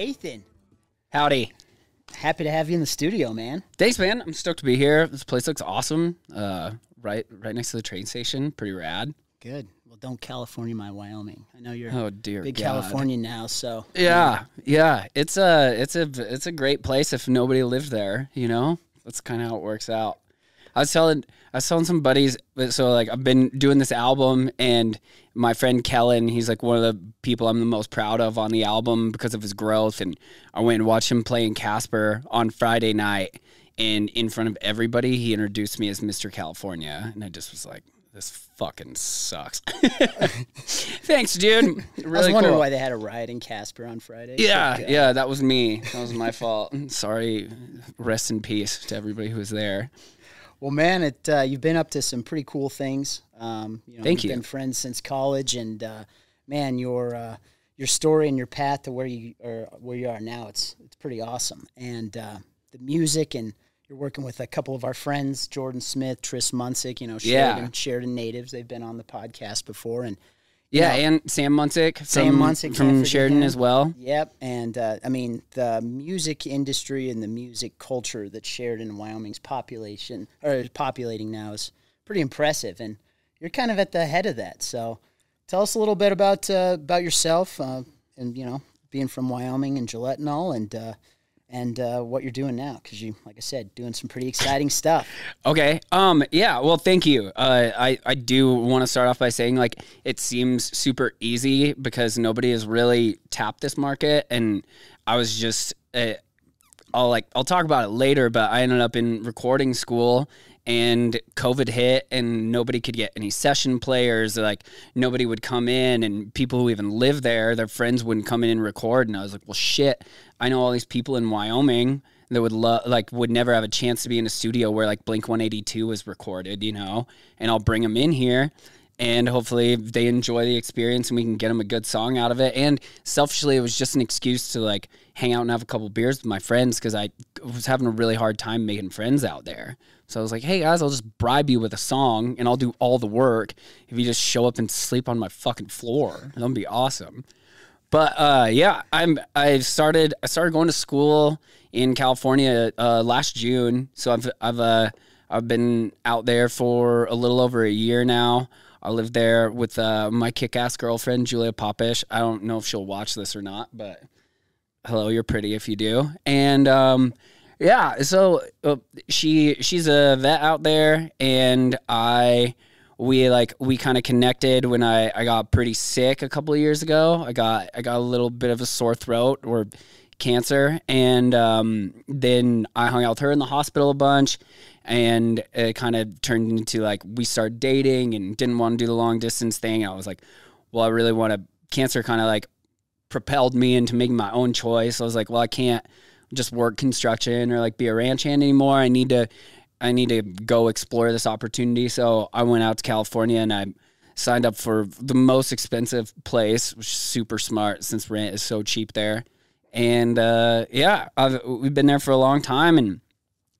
Nathan, Howdy. happy to have you in the studio, man. Thanks, man. I'm stoked to be here. This place looks awesome. Uh, right, right next to the train station. Pretty rad. Good. Well, don't California my Wyoming. I know you're Oh dear big God. California now, so Yeah, yeah. It's a, it's a, it's a great place if nobody lived there. You know, that's kind of how it works out. I was telling, I was telling some buddies. So like, I've been doing this album, and my friend Kellen, he's like one of the people I'm the most proud of on the album because of his growth. And I went and watched him play in Casper on Friday night, and in front of everybody, he introduced me as Mr. California, and I just was like, this fucking sucks. Thanks, dude. I was wondering cool. why they had a riot in Casper on Friday. Yeah, But, uh, yeah, that was me. That was my fault. Sorry. Rest in peace to everybody who was there. Well, man, it uh, you've been up to some pretty cool things. Um, you know, Thank you. Been friends since college, and uh, man, your uh, your story and your path to where you are where you are now it's it's pretty awesome. And uh, the music, and you're working with a couple of our friends, Jordan Smith, Tris Munsick. You know, Yeah. Sheridan, Sheridan natives. They've been on the podcast before, and Yeah, and Sam Munsick Sam Munsick, from Sheridan him. as well. Yep, and uh, I mean the music industry and the music culture that Sheridan, and Wyoming's population or is populating now is pretty impressive, and you're kind of at the head of that. So, tell us a little bit about uh, about yourself, uh, and you know, being from Wyoming and Gillette and all, and uh, and uh, what you're doing now, because you, like I said, doing some pretty exciting stuff. Okay. Um. Yeah. Well, thank you. Uh, I I do want to start off by saying like it seems super easy because nobody has really tapped this market, and I was just. Uh, I'll like I'll talk about it later, but I ended up in recording school and COVID hit and nobody could get any session players. Like nobody would come in and people who even live there, their friends wouldn't come in and record. And I was like, well, shit, I know all these people in Wyoming that would love, like, would never have a chance to be in a studio where like Blink 182 was recorded, you know, and I'll bring them in here and hopefully they enjoy the experience and we can get them a good song out of it and selfishly it was just an excuse to like hang out and have a couple beers with my friends because i was having a really hard time making friends out there so i was like hey guys i'll just bribe you with a song and i'll do all the work if you just show up and sleep on my fucking floor that'd be awesome but uh, yeah, I'm. I started. I started going to school in California uh, last June. So I've. I've. Uh, I've been out there for a little over a year now. I live there with uh, my kick-ass girlfriend Julia Popish. I don't know if she'll watch this or not, but hello, you're pretty if you do. And um, yeah, so uh, she she's a vet out there, and I we like we kind of connected when I, I got pretty sick a couple of years ago. I got I got a little bit of a sore throat or cancer, and um, then I hung out with her in the hospital a bunch, and it kind of turned into like we started dating and didn't want to do the long distance thing. I was like, well, I really want to. Cancer kind of like propelled me into making my own choice. I was like, well, I can't just work construction or like be a ranch hand anymore. I need to I need to go explore this opportunity. So I went out to California and I signed up for the most expensive place, which is super smart since rent is so cheap there. And uh, yeah, I've, we've been there for a long time. And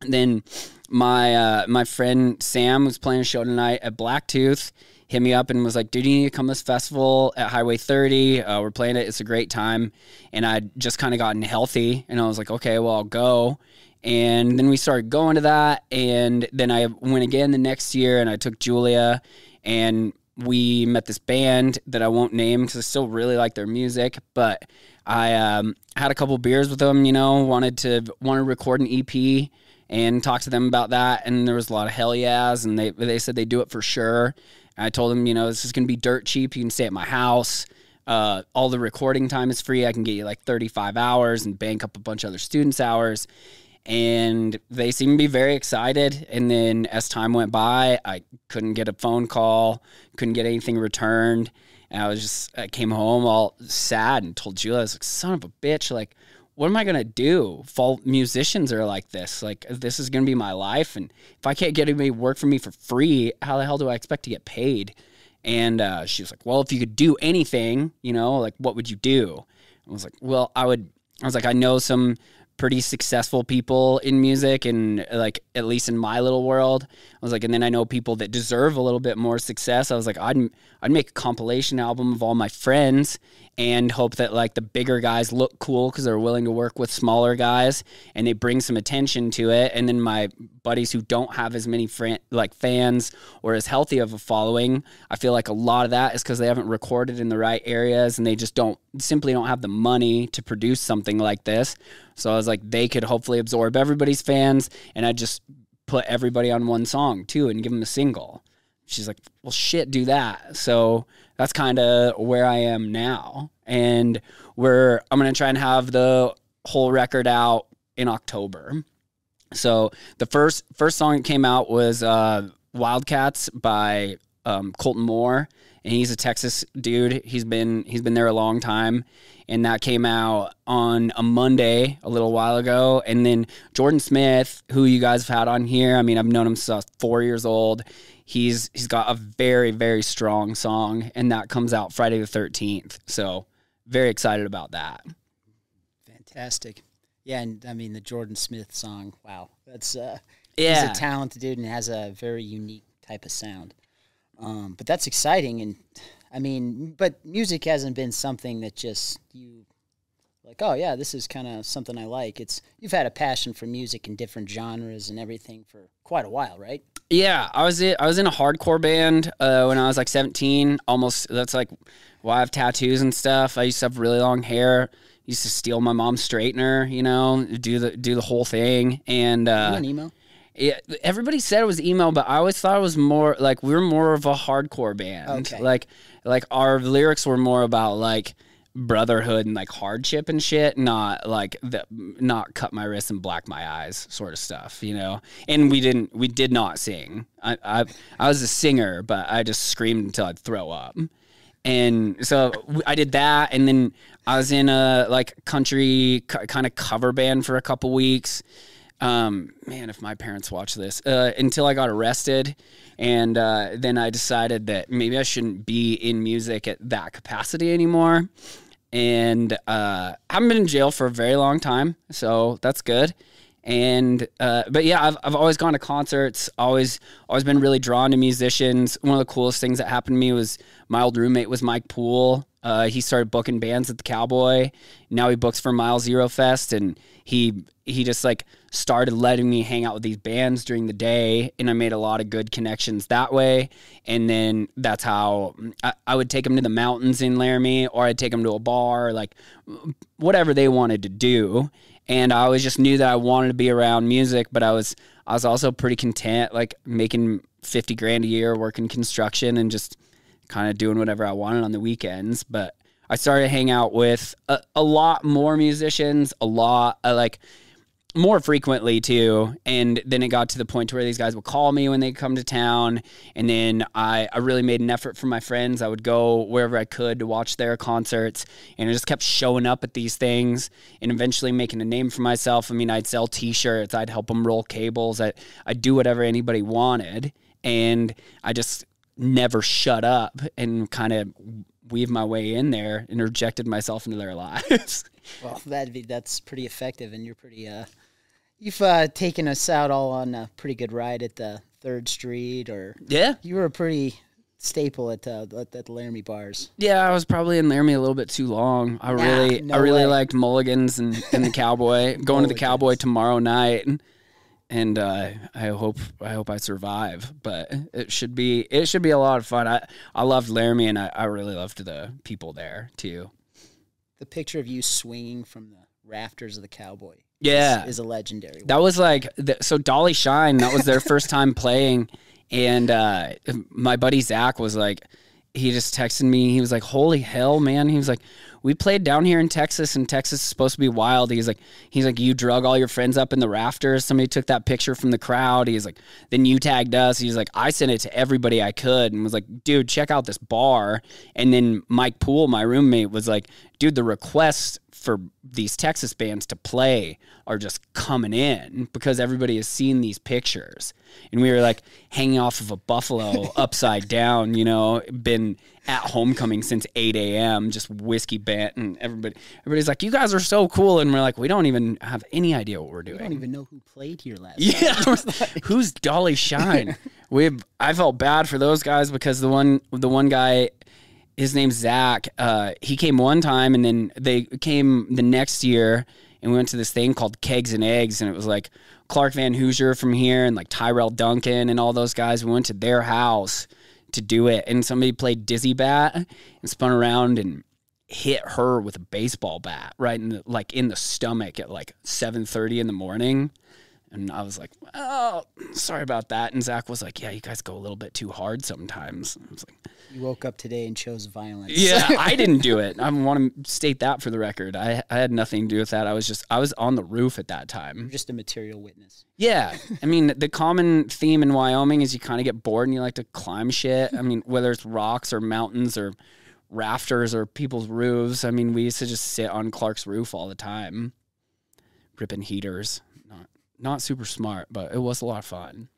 then my uh, my friend Sam was playing a show tonight at Blacktooth. Hit me up and was like, "Dude, you need to come to this festival at Highway 30. Uh, we're playing it. It's a great time." And I'd just kind of gotten healthy, and I was like, "Okay, well, I'll go." And then we started going to that, and then I went again the next year, and I took Julia, and we met this band that I won't name because I still really like their music, but I um, had a couple beers with them. You know, wanted to want to record an EP and talk to them about that. And there was a lot of hell yeahs, and they they said they do it for sure. And I told them, you know, this is going to be dirt cheap. You can stay at my house. Uh, all the recording time is free. I can get you like 35 hours and bank up a bunch of other students' hours. And they seemed to be very excited. And then as time went by, I couldn't get a phone call, couldn't get anything returned. And I was just, I came home all sad and told Julia, I was like, son of a bitch, like, what am I gonna do? Fall musicians are like this. Like this is gonna be my life, and if I can't get anybody to work for me for free, how the hell do I expect to get paid? And uh, she was like, "Well, if you could do anything, you know, like what would you do?" I was like, "Well, I would." I was like, "I know some pretty successful people in music and like at least in my little world i was like and then i know people that deserve a little bit more success i was like i'd i'd make a compilation album of all my friends and hope that like the bigger guys look cool because they're willing to work with smaller guys and they bring some attention to it. And then my buddies who don't have as many like fans or as healthy of a following i feel like a lot of that is because they haven't recorded in the right areas and they just don't simply don't have the money to produce something like this. So i was like they could hopefully absorb everybody's fans and i just put everybody on one song too and give them a single. She's like well shit do that. So that's kind of where I am now. And we're I'm gonna try and have the whole record out in October. So the first first song that came out was uh, Wildcats by um, Colton Moore, and he's a Texas dude. He's been he's been there a long time, and that came out on a Monday a little while ago. And then Jordan Smith, who you guys have had on here, I mean, I've known him since four years old he's he's got a very very strong song and that comes out Friday the 13th. So very excited about that. Fantastic. Yeah, and I mean the Jordan Smith song. Wow, that's uh, yeah. he's a talented dude and has a very unique type of sound. Um, but that's exciting, and I mean, but music hasn't been something that just you like. Oh yeah, this is kind of something I like. It's you've had a passion for music and different genres and everything for quite a while, right? Yeah, I was I was in a hardcore band uh, when I was like 17. Almost that's like why I have tattoos and stuff. I used to have really long hair. Used to steal my mom's straightener, you know, do the do the whole thing. And uh, an emo. Yeah, everybody said it was emo, but I always thought it was more like we were more of a hardcore band. Okay. Like like our lyrics were more about like brotherhood and like hardship and shit, not like the not cut my wrists and black my eyes sort of stuff, you know. And we didn't, we did not sing. I I, I was a singer, but I just screamed until I'd throw up. And so I did that, and then I was in a like country kind of cover band for a couple weeks. Um, man, if my parents watch this, uh, until I got arrested, and uh, then I decided that maybe I shouldn't be in music at that capacity anymore. And uh, I haven't been in jail for a very long time, so that's good. And uh, but yeah, I've I've always gone to concerts. Always always been really drawn to musicians. One of the coolest things that happened to me was my old roommate was Mike Poole. Uh, he started booking bands at the Cowboy. Now he books for Mile Zero Fest, and he he just like started letting me hang out with these bands during the day, and I made a lot of good connections that way. And then that's how I, I would take them to the mountains in Laramie, or I'd take them to a bar, like whatever they wanted to do and I always just knew that I wanted to be around music, but I was I was also pretty content, like making fifty grand a year, working construction, and just kind of doing whatever I wanted on the weekends. But I started to hang out with a, a lot more musicians, a lot uh, like more frequently too. And then it got to the point where these guys would call me when they come to town. And then I, I really made an effort for my friends. I would go wherever I could to watch their concerts. And I just kept showing up at these things and eventually making a name for myself. I mean, I'd sell t shirts, I'd help them roll cables, I, I'd do whatever anybody wanted. And I just never shut up and kind of weave my way in there, interjected myself into their lives. well, that be that's pretty effective, and you're pretty uh, you've uh, taken us out all on a pretty good ride at the Third Street, or yeah, you were a pretty staple at uh, at, Laramie bars. Yeah, I was probably in Laramie a little bit too long. I Nah, really, no I really way. liked Mulligans and, and the Cowboy. Going to the Cowboy tomorrow night, and uh, I hope I hope I survive. But it should be it should be a lot of fun. I I loved Laramie, and I, I really loved the people there too. The picture of you swinging from the rafters of the Cowboy, Yeah. is, a legendary. one. That was like the, so Dolly Shine. That was their first time playing, and uh, my buddy Zach was like, he just texted me. He was like, "Holy hell, man!" He was like, "We played down here in Texas, and Texas is supposed to be wild." He's like, "He's like, you drug all your friends up in the rafters. Somebody took that picture from the crowd." He's like, "Then you tagged us." He's like, "I sent it to everybody I could," and was like, "Dude, check out this bar." And then Mike Poole, my roommate, was like, "Dude, the requests for these Texas bands to play are just coming in because everybody has seen these pictures. And we were like hanging off of a buffalo upside down, you know, been at homecoming since 8 a.m., just whiskey bent. And everybody, everybody's like, you guys are so cool. And we're like, we don't even have any idea what we're doing. I don't even know who played here last. Yeah, who's Dolly Shine? we I felt bad for those guys because the one the one guy, his name's Zach. Uh, he came one time and then they came the next year and we went to this thing called Kegs and Eggs and it was like Clark Van Hoosier from here and like Tyrell Duncan and all those guys. We went to their house to do it and somebody played dizzy bat and spun around and hit her with a baseball bat right in the, like in the stomach at like 7:30 in the morning and I was like, "Oh, sorry about that." And Zach was like, "Yeah, you guys go a little bit too hard sometimes." I was like, You woke up today and chose violence. "Yeah, I didn't do it. I want to state that for the record. I I had nothing to do with that. I was just I was on the roof at that time." You're just a material witness. Yeah, I mean the common theme in Wyoming is you kind of get bored and you like to climb shit. I mean whether it's rocks or mountains or rafters or people's roofs. I mean we used to just sit on Clark's roof all the time, ripping heaters. Not super smart, but it was a lot of fun.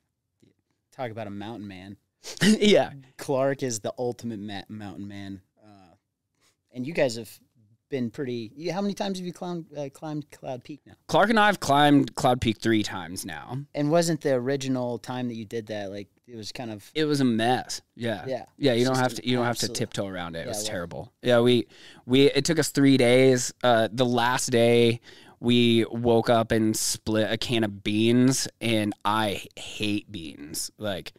Talk about a mountain man. yeah, Clark is the ultimate ma- mountain man. Uh, and you guys have been pretty. You, how many times have you climbed, uh, climbed Cloud Peak now? Clark and I have climbed Cloud Peak three times now. And wasn't the original time that you did that like it was kind of It was a mess. Yeah. Yeah. Yeah. You don't have to. You don't have to absolute- tiptoe around it. It Yeah, was well- terrible. Yeah. We we it took us three days. Uh, the last day we woke up and split a can of beans, and I hate beans. Like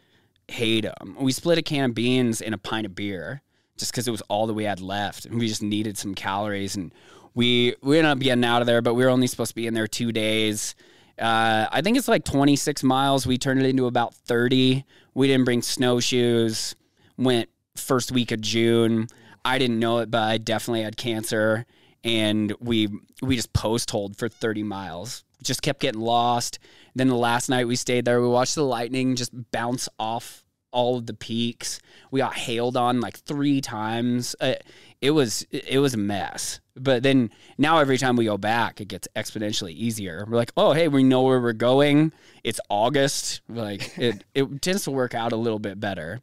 hate them. We split a can of beans and a pint of beer just because it was all that we had left, and we just needed some calories. And we we ended up getting out of there, but we were only supposed to be in there two days. Uh, I think it's like 26 miles. We turned it into about 30. We didn't bring snowshoes. Went first week of June. I didn't know it, but I definitely had cancer, and we we just post holed for 30 miles. Just kept getting lost. Then the last night we stayed there, we watched the lightning just bounce off all of the peaks. We got hailed on like three times. Uh, it was it was a mess. But then now every time we go back, it gets exponentially easier. We're like, oh hey, we know where we're going. It's August. Like it it tends to work out a little bit better.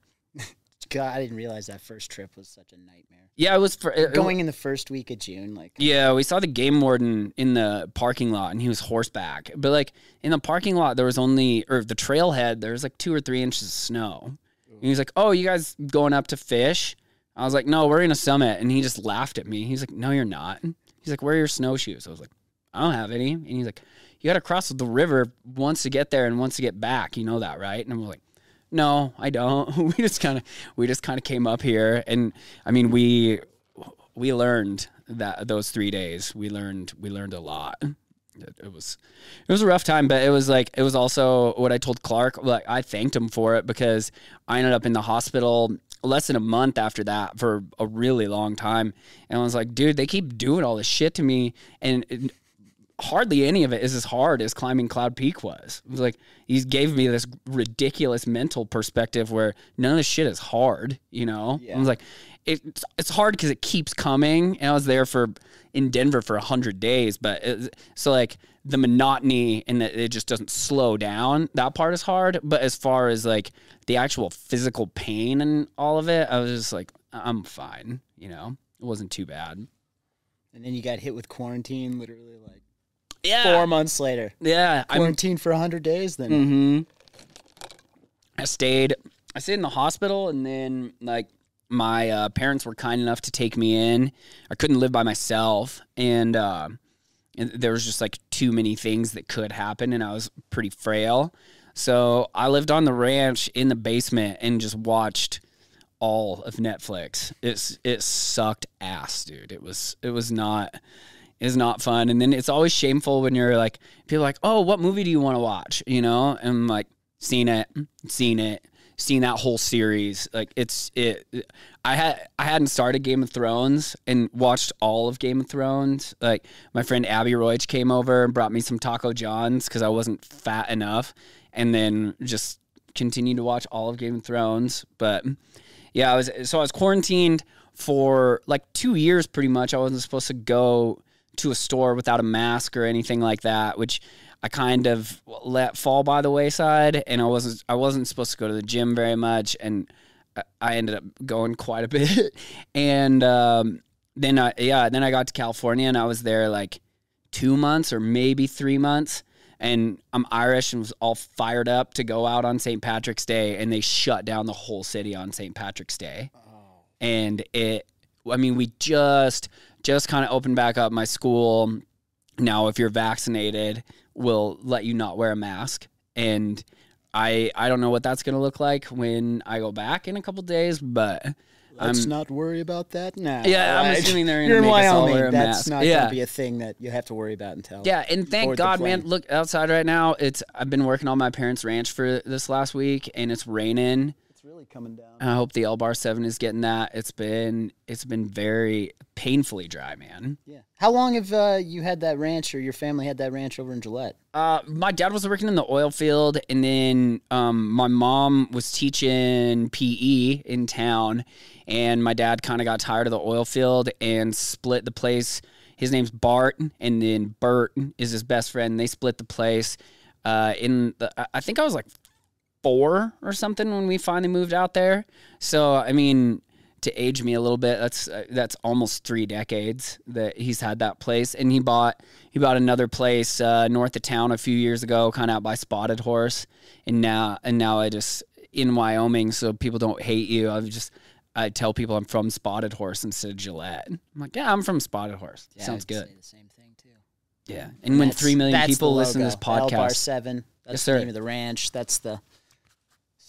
God. I didn't realize that first trip was such a nightmare. Yeah, it was for it- Going in the first week of June, like Yeah, we saw the game warden in the parking lot, and he was horseback. But like in the parking lot, there was only, or the trailhead, there was like two or three inches of snow. And he was like, "Oh, you guys going up to fish?" I was like, "No, we're in a summit," and he just laughed at me. He's like, "No, you're not." He's like, "Where are your snowshoes?" I was like, "I don't have any." And he's like, "You got to cross the river once to get there and once to get back. You know that, right?" And I'm like. No, I don't. We just kind of we just kind of came up here, and I mean we we learned that those three days. We learned we learned a lot. It, it was it was a rough time but it was like it was also what i told clark like i thanked him for it because i ended up in the hospital less than a month after that for a really long time. And i was like dude they keep doing all this shit to me. And hardly any of it is as hard as climbing Cloud Peak was. It was like he gave me this ridiculous mental perspective where none of this shit is hard, you know? Yeah. I was like, it's it's hard because it keeps coming. And I was there for in Denver for hundred days, but it, so like the monotony and that it just doesn't slow down. That part is hard. But as far as like the actual physical pain and all of it, I was just like, I'm fine. You know, it wasn't too bad. and then you got hit with quarantine, literally like Yeah, four months later. yeah. I'm Quarantine for hundred days, then Mm-hmm. I stayed. I stayed in the hospital, and then like my uh, parents were kind enough to take me in. I couldn't live by myself, and, uh, and there was just like too many things that could happen, and I was pretty frail. So I lived on the ranch in the basement and just watched all of Netflix. It's it sucked ass, dude. It was it was not is not fun. And then it's always shameful when you're like people like, "Oh, what movie do you want to watch?" You know, and I'm like, "Seen it, seen it, seen that whole series." Like it's it. I had I hadn't started Game of Thrones and watched all of Game of Thrones. Like my friend Abby Roach came over and brought me some Taco Johns because I wasn't fat enough, and then just continued to watch all of Game of Thrones. But yeah, I was so I was quarantined for like two years pretty much. I wasn't supposed to go to a store without a mask or anything like that, which I kind of let fall by the wayside. And I wasn't I wasn't supposed to go to the gym very much, and I ended up going quite a bit. and um, then I yeah then I got to California and I was there like two months or maybe three months. And I'm Irish and was all fired up to go out on St. Patrick's Day, and they shut down the whole city on St. Patrick's Day. Oh. And it, I mean, we just just kind of opened back up my school. Now, if you're vaccinated, will let you not wear a mask, and I I don't know what that's going to look like when I go back in a couple days, but Let's I'm, not worry about that now. Yeah, right? I'm assuming they're going to make Wyoming, us all wear a that's not yeah. going to be a thing that you have to worry about until. Yeah, and thank God, man. Look outside right now. It's I've been working on my parents' ranch for this last week, and it's raining really coming down. I hope the L bar seven is getting that. It's been it's been very painfully dry, man. Yeah. How long have uh, you had that ranch, or your family had that ranch over in Gillette? Uh, my dad was working in the oil field, and then um, my mom was teaching PE in town, and my dad kind of got tired of the oil field and split the place. His name's Bart, and then Bert is his best friend. And They split the place. Uh, in the, I think I was like four or something when we finally moved out there. So I mean, to age me a little bit, that's uh, that's almost three decades that he's had that place, and he bought he bought another place uh, north of town a few years ago, kind of out by Spotted Horse, and now and now I just in Wyoming, so people don't hate you. I just I tell people I'm from Spotted Horse instead of Gillette. I'm like, yeah, I'm from Spotted Horse. Yeah, Sounds good. the same thing too. Yeah, and, and when three million people listen to this podcast, L Bar Seven. That's yes, the name of the ranch. That's the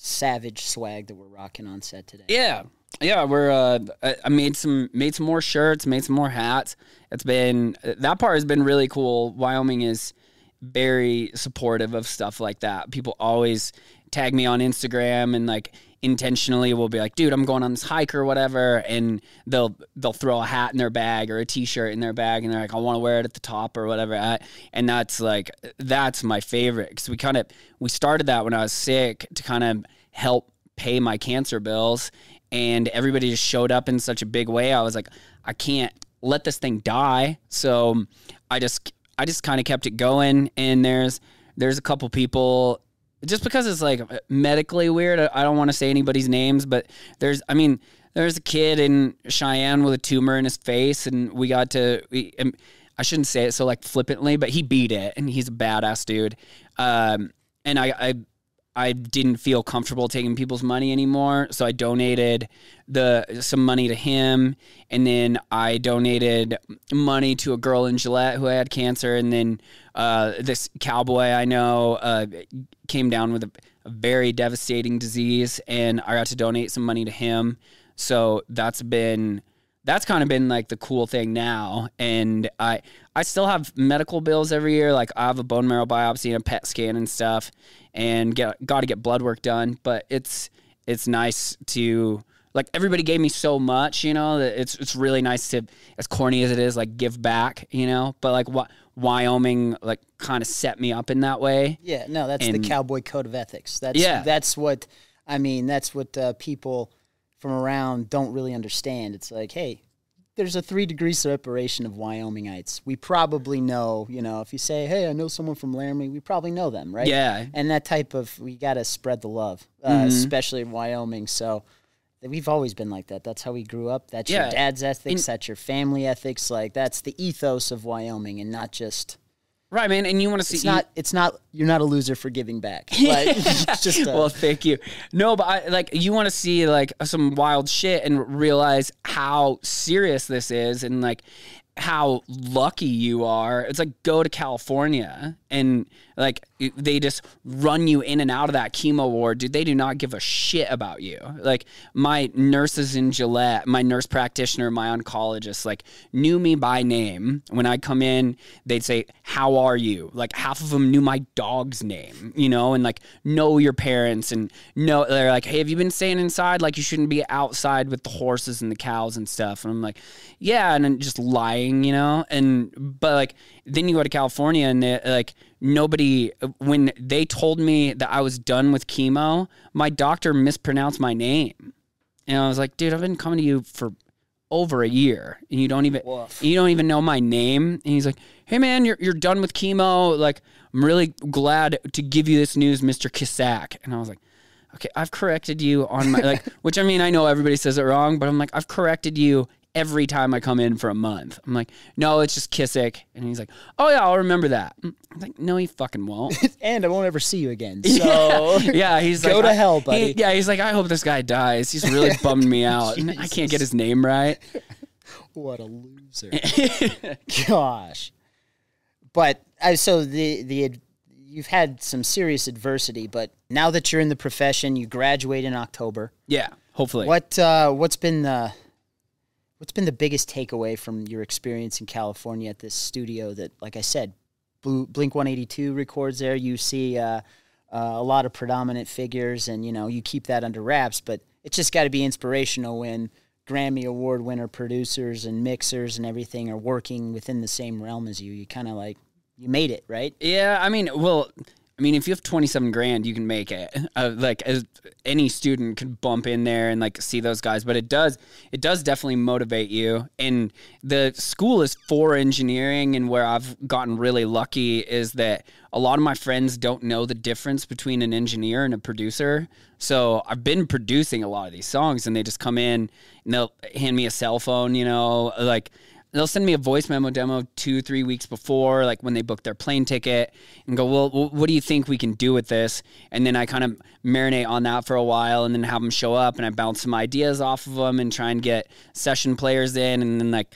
savage swag that we're rocking on set today. Yeah. Yeah, we're uh I made some made some more shirts, made some more hats. It's been that part has been really cool. Wyoming is very supportive of stuff like that. People always tag me on Instagram and like intentionally will be like, dude, I'm going on this hike or whatever, and they'll they'll throw a hat in their bag or a t-shirt in their bag, and they're like, I want to wear it at the top or whatever. Uh, and that's like that's my favorite because we kind of we started that when I was sick to kind of help pay my cancer bills, and everybody just showed up in such a big way. I was like, I can't let this thing die, so I just I just kind of kept it going, and there's there's a couple people just because it's like medically weird. I don't want to say anybody's names, but there's, I mean, there's a kid in Cheyenne with a tumor in his face, and we got to. We, I shouldn't say it so like flippantly, but he beat it, and he's a badass dude. Um, and I, I I didn't feel comfortable taking people's money anymore, so I donated the some money to him, and then I donated money to a girl in Gillette who had cancer, and then uh, this cowboy I know uh, came down with a, a, very devastating disease, and I got to donate some money to him. So that's been that's kind of been like the cool thing now, and I I still have medical bills every year. Like I have a bone marrow biopsy and a PET scan and stuff and get got to get blood work done. But it's it's nice to like everybody gave me so much, you know, that it's it's really nice to as corny as it is, like give back, you know. But like what Wyoming like kind of set me up in that way. Yeah, no, that's and, the cowboy code of ethics. That's yeah. that's what I mean. That's what uh, people from around don't really understand. It's like, hey, there's a three degree separation of Wyomingites. We probably know, you know, if you say, "Hey, I know someone from Laramie," we probably know them, right? Yeah. And that type of we got to spread the love, uh, mm-hmm. especially in Wyoming. So we've always been like that. That's how we grew up. That's yeah. your dad's ethics. that's your family ethics. Like that's the ethos of Wyoming, and not just Right, man, and you want to see it's not it's not you're not a loser for giving back. Like, just well, thank you. No, but I, like you want to see like some wild shit and realize how serious this is, and like how lucky you are. It's like go to California and like they just run you in and out of that chemo ward, dude. They do not give a shit about you. Like my nurses in Gillette, my nurse practitioner, my oncologist, like knew me by name. When I come in, they'd say, "How are you?" Like half of them knew my dog's name, you know, and like know your parents and know they're like, "Hey, have you been staying inside? Like you shouldn't be outside with the horses and the cows and stuff." And I'm like, "Yeah," and then just lying, you know, and but like then you go to California and they like nobody when they told me that I was done with chemo, my doctor mispronounced my name. And I was like, dude, I've been coming to you for over a year, and you don't even Woof. you don't even know my name. And he's like, "Hey man, you're you're done with chemo. Like, I'm really glad to give you this news, Mister Kisak." And I was like. Okay, I've corrected you on my like, which I mean, I know everybody says it wrong, but I'm like, I've corrected you every time I come in for a month. I'm like, no, it's just Kissick, and he's like, oh yeah, I'll remember that. I'm like, no, he fucking won't. and I won't ever see you again. So yeah, he's like Go like, to I- hell, he- buddy. yeah, he's like, I hope this guy dies. He's really bummed me out. And I can't get his name right. what a loser. Gosh. But uh, so the the you've had some serious adversity, but now that you're in the profession, you graduate in October. Yeah, hopefully. What uh, what's been the what's been the biggest takeaway from your experience in California at this studio that, like I said, Blink One Eighty Two records there. You see uh, uh, a lot of predominant figures, and you know you keep that under wraps. But it's just got to be inspirational when Grammy Award winner producers and mixers and everything are working within the same realm as you. You kind of like you made it, right? Yeah, I mean, well, I mean, if you have twenty seven grand, you can make it. Uh, like as any student could bump in there and like see those guys, but it does it does definitely motivate you. And the school is for engineering, and where I've gotten really lucky is that a lot of my friends don't know the difference between an engineer and a producer. So I've been producing a lot of these songs, and they just come in and they'll hand me a cell phone, you know, like they'll send me a voice memo demo two three weeks before like when they book their plane ticket and go well what do you think we can do with this? And then i kind of marinate on that for a while and then have them show up and i bounce some ideas off of them and try and get session players in. And then like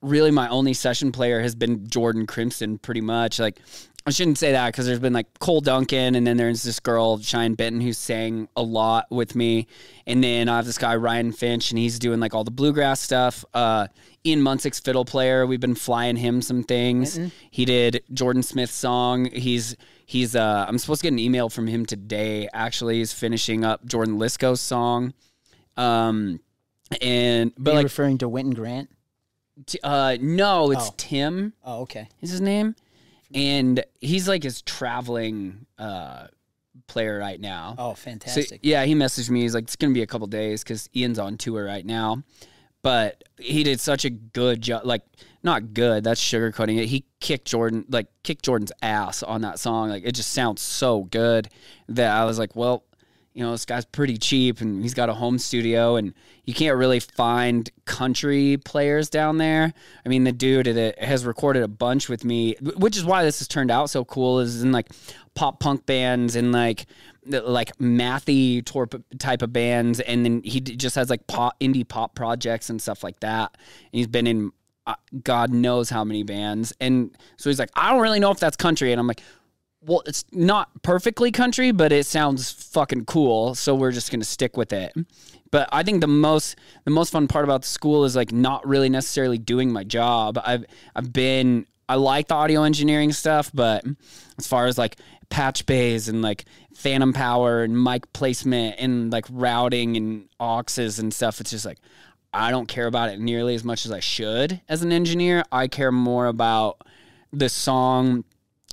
really my only session player has been jordan crimson pretty much. Like I shouldn't say that because there's been like Cole Duncan, and then there's this girl Cheyenne Benton who sang a lot with me, and then I have this guy Ryan Finch, and he's doing like all the bluegrass stuff. Uh, Ian Munsick's fiddle player, we've been flying him some things. He did Jordan Smith's song. He's he's uh, I'm supposed to get an email from him today. Actually, he's finishing up Jordan Lisco's song. Um, and Are but you like referring to Wynton Grant? t- uh, no, it's Oh. Tim Oh, okay. is his name, and he's like his traveling uh, player right now. Oh, So, fantastic. yeah, he messaged me. He's like, it's gonna be a couple days because Ian's on tour right now. But he did such a good job. Like, not good. That's sugarcoating it. He kicked Jordan, like, kicked Jordan's ass on that song. Like, it just sounds so good that I was like, well, you know, this guy's pretty cheap and he's got a home studio and you can't really find country players down there. I mean, the dude that has recorded a bunch with me, which is why this has turned out so cool, is in like pop punk bands and like like mathy type of bands, and then he just has like pop indie pop projects and stuff like that. And he's been in uh, God knows how many bands, and so he's like, I don't really know if that's country, and I'm like. Well, it's not perfectly country, but it sounds fucking cool, so we're just gonna stick with it. But I think the most the most fun part about school is like not really necessarily doing my job. I've I've been I like the audio engineering stuff, but as far as like patch bays and like phantom power and mic placement and like routing and auxes and stuff, it's just like I don't care about it nearly as much as I should as an engineer. I care more about the song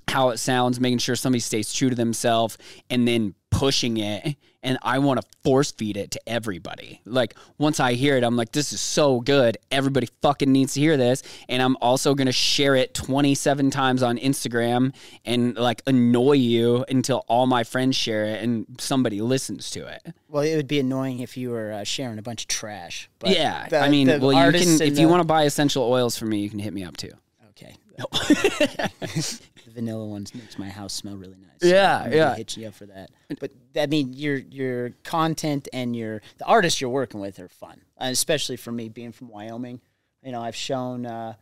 how it sounds, making sure somebody stays true to themselves, and then pushing it. And I want to force feed it to everybody. Like once I hear it, I'm like, this is so good. Everybody fucking needs to hear this. And I'm also gonna share it 27 times on Instagram and like annoy you until all my friends share it and somebody listens to it. Well, it would be annoying if you were uh, sharing a bunch of trash. But yeah, the- I mean, well, you can if you want to buy essential oils from me, you can hit me up too. Okay. the vanilla ones makes my house smell really nice. Yeah, maybe yeah. Hit you up for that. But I mean, your your content and your the artists you're working with are fun, uh, especially for me being from Wyoming. You know, I've shown uh,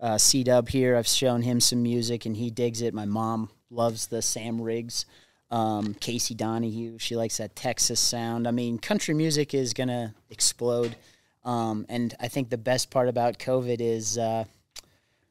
uh, C Dub here. I've shown him some music, and he digs it. My mom loves the Sam Riggs. Um, Casey Donahew, she likes that Texas sound. I mean, country music is gonna explode. Um, and I think the best part about COVID is uh,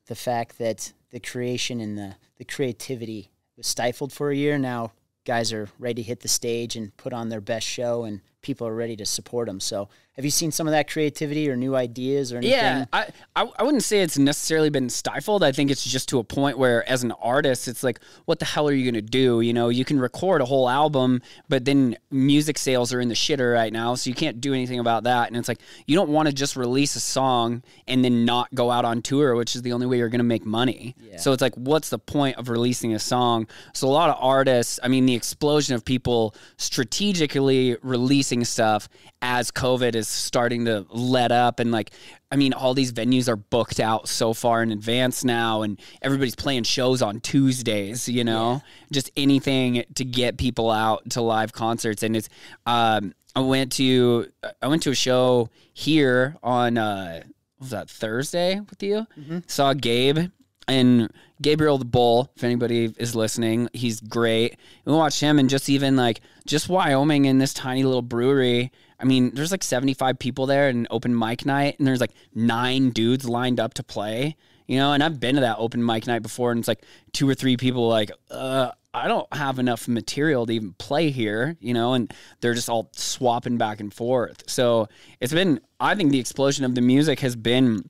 the fact that the creation and the, the creativity was stifled for a year. Now guys are ready to hit the stage and put on their best show and people are ready to support them. So, have you seen some of that creativity or new ideas or anything? Yeah, I, I, I wouldn't say it's necessarily been stifled. I think it's just to a point where, as an artist, it's like, what the hell are you going to do? You know, you can record a whole album, but then music sales are in the shitter right now, so you can't do anything about that. And it's like, you don't want to just release a song and then not go out on tour, which is the only way you're going to make money. Yeah. So it's like, what's the point of releasing a song? So a lot of artists, I mean, the explosion of people strategically releasing stuff as COVID is starting to let up and like I mean all these venues are booked out so far in advance now and everybody's playing shows on Tuesdays, you know. Yeah. Just anything to get people out to live concerts and it's um I went to I went to a show here on uh was that Thursday with you? Mm-hmm. Saw Gabe and Gabriel the Bull, if anybody is listening, he's great. We watched him and just even like just Wyoming in this tiny little brewery I mean, there's like 75 people there and open mic night, and there's like nine dudes lined up to play, you know. And I've been to that open mic night before, and it's like two or three people like, uh, I don't have enough material to even play here, you know, and they're just all swapping back and forth. So it's been, I think the explosion of the music has been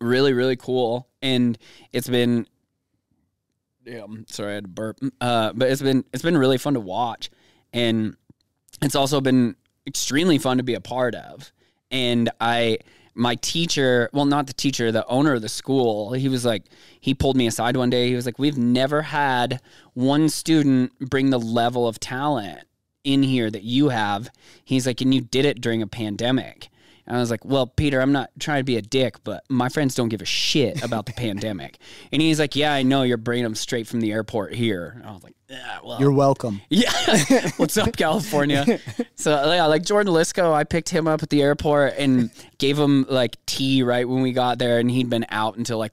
really, really cool. And it's been, yeah, I'm sorry, I had to burp. Uh, but it's been, it's been really fun to watch. And it's also been extremely fun to be a part of. And I, my teacher, well, not the teacher, the owner of the school, he was like, he pulled me aside one day. He was like, We've never had one student bring the level of talent in here that you have. He's like, and you did it during a pandemic. And I was like, well, Peter, I'm not trying to be a dick, but my friends don't give a shit about the pandemic. And he's like, yeah, I know you're bringing them straight from the airport here. And I was like, yeah, well, you're welcome. Yeah. What's up, California? so yeah, like Jordan Lisco, I picked him up at the airport and gave him like tea right when we got there. And he'd been out until like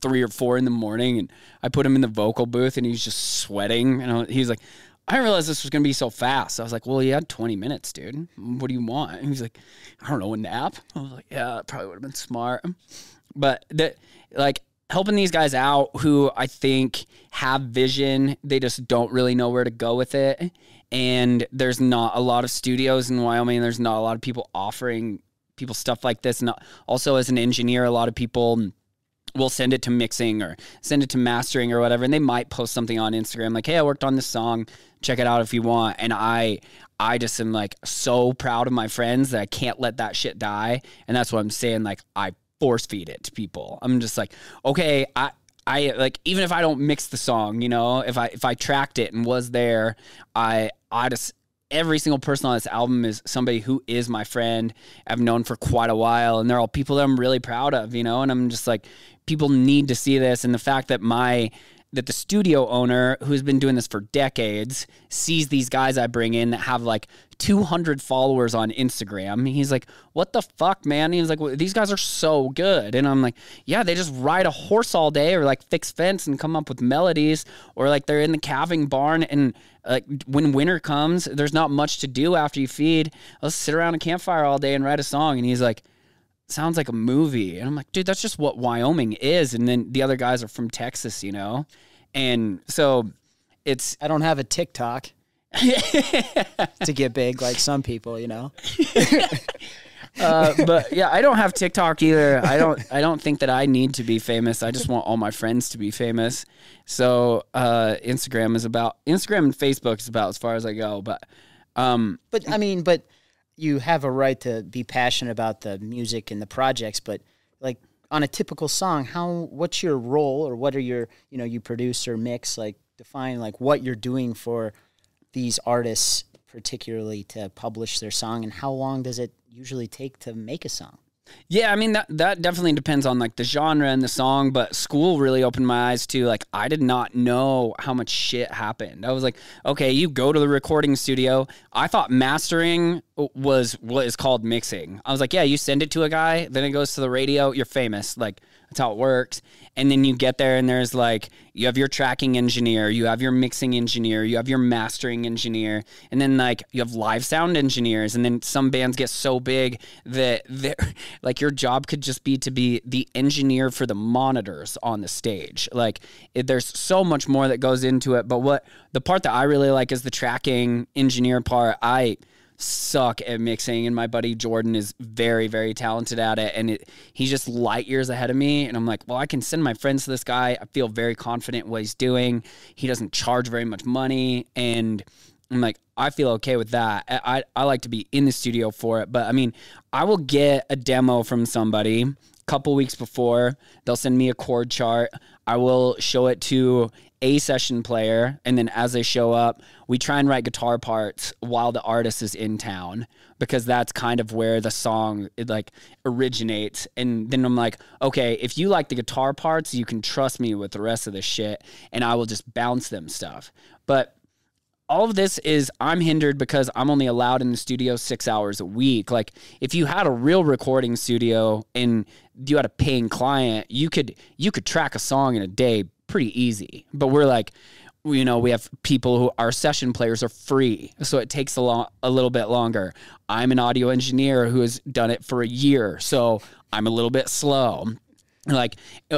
three or four in the morning. And I put him in the vocal booth and he's just sweating. And he was like, I didn't realize this was going to be so fast. I was like, well, you had 20 minutes, dude. What do you want? And he's like, I don't know, a nap. I was like, yeah, probably would have been smart. But that, like, helping these guys out who I think have vision, they just don't really know where to go with it. And there's not a lot of studios in Wyoming. There's not a lot of people offering people stuff like this. And also, as an engineer, a lot of people will send it to mixing or send it to mastering or whatever and they might post something on Instagram like hey I worked on this song. Check it out if you want. And I I just am like so proud of my friends that I can't let that shit die and that's what I'm saying like I force feed it to people. I'm just like okay I I like even if I don't mix the song, you know, if I if I tracked it and was there, I I just every single person on this album is somebody who is my friend. I've known for quite a while and they're all people that I'm really proud of, you know, and I'm just like people need to see this and the fact that my that the studio owner who's been doing this for decades sees these guys I bring in that have like 200 followers on Instagram. He's like, "What the fuck, man?" He's like, well, "These guys are so good." And I'm like, "Yeah, they just ride a horse all day or like fix fence and come up with melodies or like they're in the calving barn and like when winter comes, there's not much to do after you feed. Let's sit around a campfire all day and write a song." And he's like, sounds like a movie. And I'm like, dude, that's just what Wyoming is. And then the other guys are from Texas, you know? And so it's. I don't have a TikTok to get big like some people, you know? uh, but yeah, I don't have TikTok either. I don't. I don't think that I need to be famous. I just want all my friends to be famous. So uh, Instagram is about Instagram and Facebook is about as far as I go. But um, but I mean, but you have a right to be passionate about the music and the projects, but like on a typical song, how what's your role or what are your you know you produce or mix like define like what you're doing for these artists particularly to publish their song and how long does it usually take to make a song? Yeah, I mean that that definitely depends on like the genre and the song, but school really opened my eyes to like I did not know how much shit happened. I was like, okay, you go to the recording studio. I thought mastering was what is called mixing. I was like, yeah, you send it to a guy, then it goes to the radio, you're famous. Like that's how it works. And then you get there and there's like, you have your tracking engineer, you have your mixing engineer, you have your mastering engineer, and then like you have live sound engineers. And then some bands get so big that they're like your job could just be to be the engineer for the monitors on the stage. Like it, there's so much more that goes into it. But what the part that I really like is the tracking engineer part. I, suck at mixing, and my buddy Jordan is very, very talented at it, and it, he's just light years ahead of me. And I'm like, well, I can send my friends to this guy. I feel very confident what he's doing. He doesn't charge very much money, and I'm like, I feel okay with that. I, I, I like to be in the studio for it, but I mean, I will get a demo from somebody a couple weeks before. They'll send me a chord chart. I will show it to a session player, and then as they show up, we try and write guitar parts while the artist is in town because that's kind of where the song it like originates. And then I'm like, okay, if you like the guitar parts, you can trust me with the rest of the shit, and I will just bounce them stuff. But all of this is I'm hindered because I'm only allowed in the studio six hours a week. Like if you had a real recording studio and you had a paying client, you could you could track a song in a day pretty easy. But we're like, you know, we have people who our session players are free, so it takes a long, a little bit longer. I'm an audio engineer who has done it for a year, so I'm a little bit slow. Like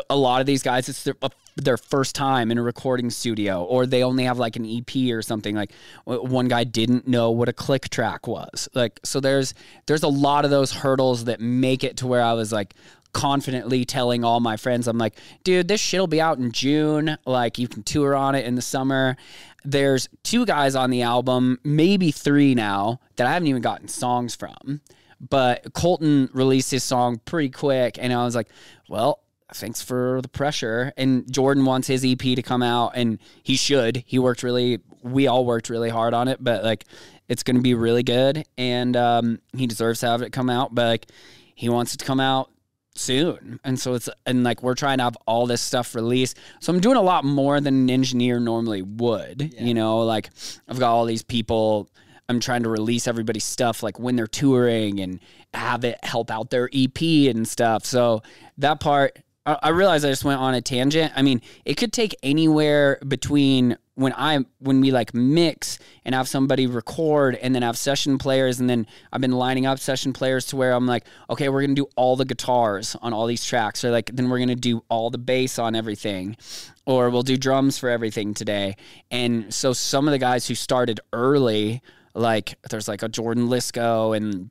a lot of these guys, it's their, their first time in a recording studio, or they only have like an EP or something. Like one guy didn't know what a click track was. Like so, there's there's a lot of those hurdles that make it to where I was like, confidently telling all my friends, I'm like, dude, this shit will be out in June. Like, you can tour on it in the summer. There's two guys on the album, maybe three now, that I haven't even gotten songs from. But Colton released his song pretty quick, and I was like, well, thanks for the pressure. And Jordan wants his EP to come out, and he should. He worked really, we all worked really hard on it, but like, it's going to be really good, and um, he deserves to have it come out. But like, he wants it to come out soon. And so it's and like we're trying to have all this stuff released. So I'm doing a lot more than an engineer normally would. Yeah. You know, like I've got all these people I'm trying to release everybody's stuff like when they're touring and have it help out their EP and stuff. So that part I, realized I just went on a tangent. I mean, it could take anywhere between when I when we like mix and have somebody record and then have session players and then I've been lining up session players to where I'm like, okay, we're gonna do all the guitars on all these tracks, or like then we're gonna do all the bass on everything, or we'll do drums for everything today. And so some of the guys who started early, like there's like a Jordan Lisco and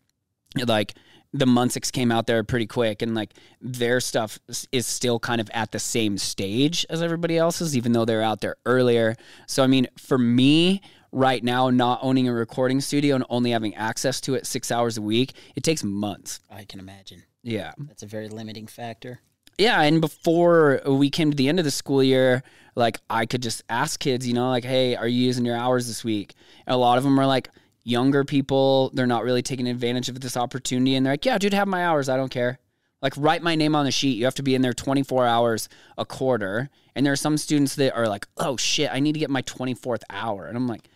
like the Munsics came out there pretty quick, and like their stuff is still kind of at the same stage as everybody else's, even though they're out there earlier. So, I mean, for me right now, not owning a recording studio and only having access to it six hours a week, it takes months. I can imagine. Yeah. That's a very limiting factor. Yeah, and before we came to the end of the school year, like I could just ask kids, you know, like, hey, are you using your hours this week? And a lot of them are like, younger people, they're not really taking advantage of this opportunity. And they're like, yeah, dude, have my hours. I don't care. Like, write my name on the sheet. You have to be in there 24 hours a quarter. And there are some students that are like, oh shit, I need to get my 24th hour. And I'm like,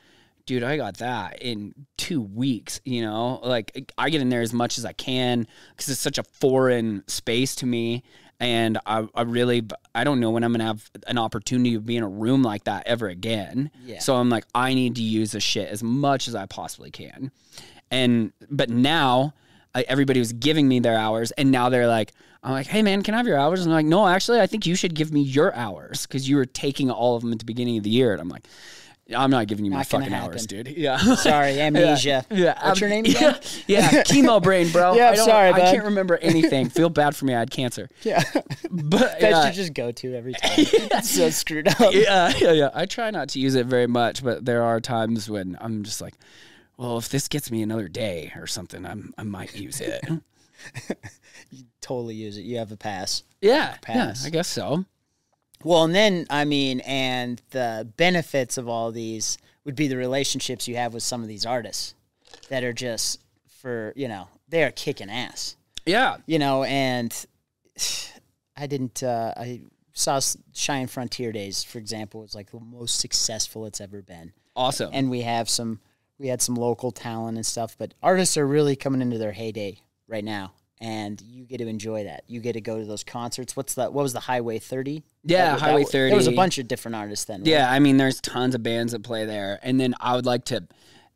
dude, I got that in two weeks. You know, like I get in there as much as I can because it's such a foreign space to me and I, I really I don't know when I'm gonna have an opportunity to be in a room like that ever again. Yeah. So I'm like, I need to use this shit as much as I possibly can. And but now I, everybody was giving me their hours, and now they're like, I'm like, hey man, can I have your hours? And I'm like, no, actually, I think you should give me your hours because you were taking all of them at the beginning of the year. And I'm like, I'm not giving you my fucking hours, dude. Yeah. Sorry, amnesia. yeah. yeah. What's your name again? Yeah, yeah. chemo brain, bro. yeah, I'm sorry, I can't remember anything. Feel bad for me. I had cancer. Yeah. But that should just go to every time. It's so screwed up. Yeah, yeah, yeah. I try not to use it very much, but there are times when I'm just like, well, if this gets me another day or something, I'm I might use it. you totally use it. You have a pass. Yeah. Pass. Yeah, I guess so. Well, and then I mean, and the benefits of all these would be the relationships you have with some of these artists that are just for you know they are kicking ass. Yeah, you know, and I didn't. Uh, I saw Cheyenne Frontier Days, for example, was like the most successful it's ever been. Awesome, and we have some. We had some local talent and stuff, but artists are really coming into their heyday right now and you get to enjoy that. You get to go to those concerts. What's that? What was the Highway 30? Yeah, that, Highway 30. There was a bunch of different artists then. Right? Yeah, I mean, there's tons of bands that play there. And then I would like to,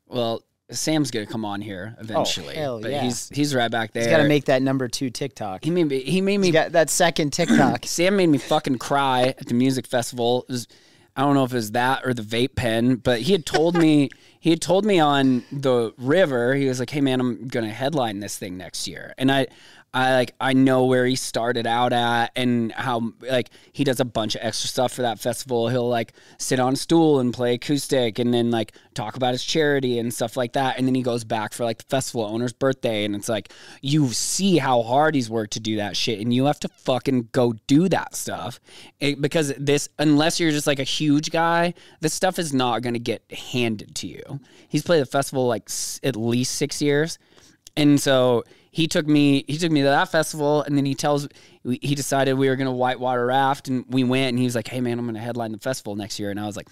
well, Sam's gonna come on here oh, eventually. Oh, hell but yeah. he's he's right back there. He's got to make that number two TikTok. He made me. He made me. that second TikTok. Sam made me fucking cry at the music festival. Was, I don't know if it was that or the vape pen, but he had told me he had told me on the river. He was like, "Hey man, I'm gonna headline this thing next year," and I I like I know where he started out at and how like he does a bunch of extra stuff for that festival. He'll like sit on a stool and play acoustic and then like talk about his charity and stuff like that. And then he goes back for like the festival owner's birthday and it's like you see how hard he's worked to do that shit and you have to fucking go do that stuff. It, because this unless you're just like a huge guy, this stuff is not going to get handed to you. He's played the festival like s- at least 6 years. And so he took me he took me to that festival and then he tells he decided we were going to whitewater raft and we went and he was like hey man i'm going to headline the festival next year. And i was like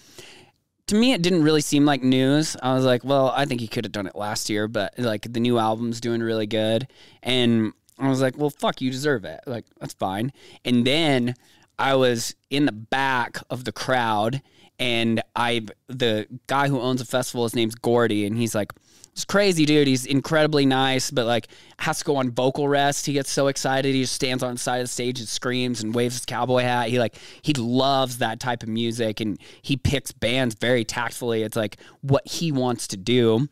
to me it didn't really seem like news. I was like well i think he could have done it last year but like the new album's doing really good. And i was like well fuck you deserve it. Like that's fine. And then i was in the back of the crowd and i the guy who owns the festival his name's gordy and he's like it's crazy, dude. He's incredibly nice, but like has to go on vocal rest. He gets so excited. He just stands on the side of the stage and screams and waves his cowboy hat. He like he loves that type of music and he picks bands very tactfully. It's like what he wants to do.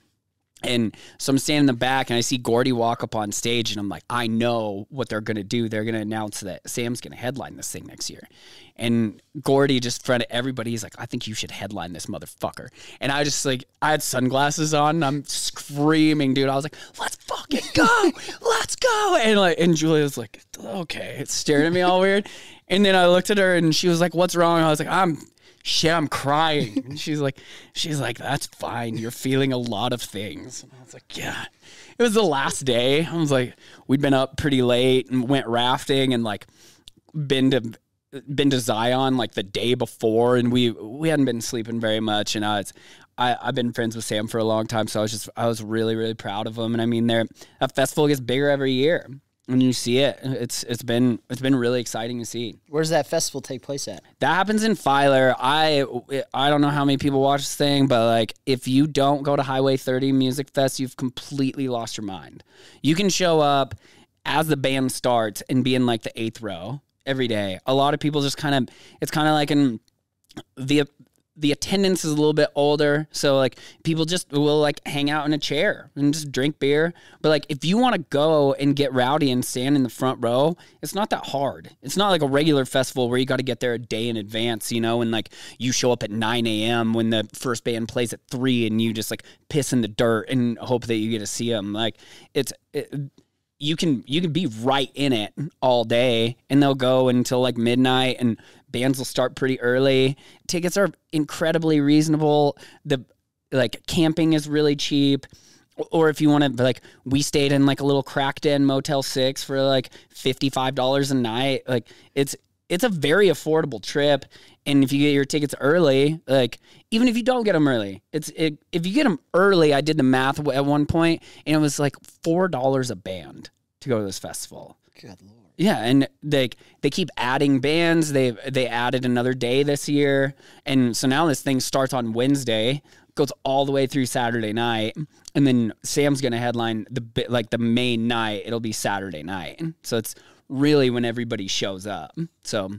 And so I'm standing in the back and I see Gordy walk up on stage and I'm like, I know what they're going to do. They're going to announce that Sam's going to headline this thing next year. And Gordy just in front of everybody, he's like, I think you should headline this motherfucker. And I just like, I had sunglasses on and I'm screaming, dude. I was like, let's fucking go. let's go. And like, and Julia's like, okay, staring at me all weird. And then I looked at her and she was like, what's wrong? I was like, I'm shit, I'm crying. And she's like, she's like, that's fine. You're feeling a lot of things. And I was like, yeah. It was the last day. I was like, we'd been up pretty late and went rafting and like been to been to Zion like the day before, and we we hadn't been sleeping very much. And I was, I I've been friends with Sam for a long time, so I was just I was really really proud of him. And I mean, there that festival gets bigger every year. When you see it, it's it's been it's been really exciting to see. Where does that festival take place at? That happens in Filer. I I don't know how many people watch this thing, but like if you don't go to Highway 30 Music Fest, you've completely lost your mind. You can show up as the band starts and be in like the eighth row every day. A lot of people just kind of it's kind of like in the the attendance is a little bit older, so like people just will like hang out in a chair and just drink beer. But like if you want to go and get rowdy and stand in the front row, it's not that hard. It's not like a regular festival where you got to get there a day in advance, you know, and like you show up at 9 a.m. when the first band plays at three, and you just like piss in the dirt and hope that you get to see them. Like it's. It, you can you can be right in it all day and they'll go until like midnight and bands will start pretty early. Tickets are incredibly reasonable. The like camping is really cheap. Or if you want to like we stayed in like a little cracked in motel 6 for like $55 a night. Like it's it's a very affordable trip. And if you get your tickets early like even if you don't get them early it's it, if you get them early i did the math at one point and it was like four dollars a band to go to this festival. Good lord. Yeah and they they keep adding bands they they added another day this year and so now this thing starts on wednesday goes all the way through saturday night and then sam's gonna headline the like the main night it'll be saturday night so it's really when everybody shows up so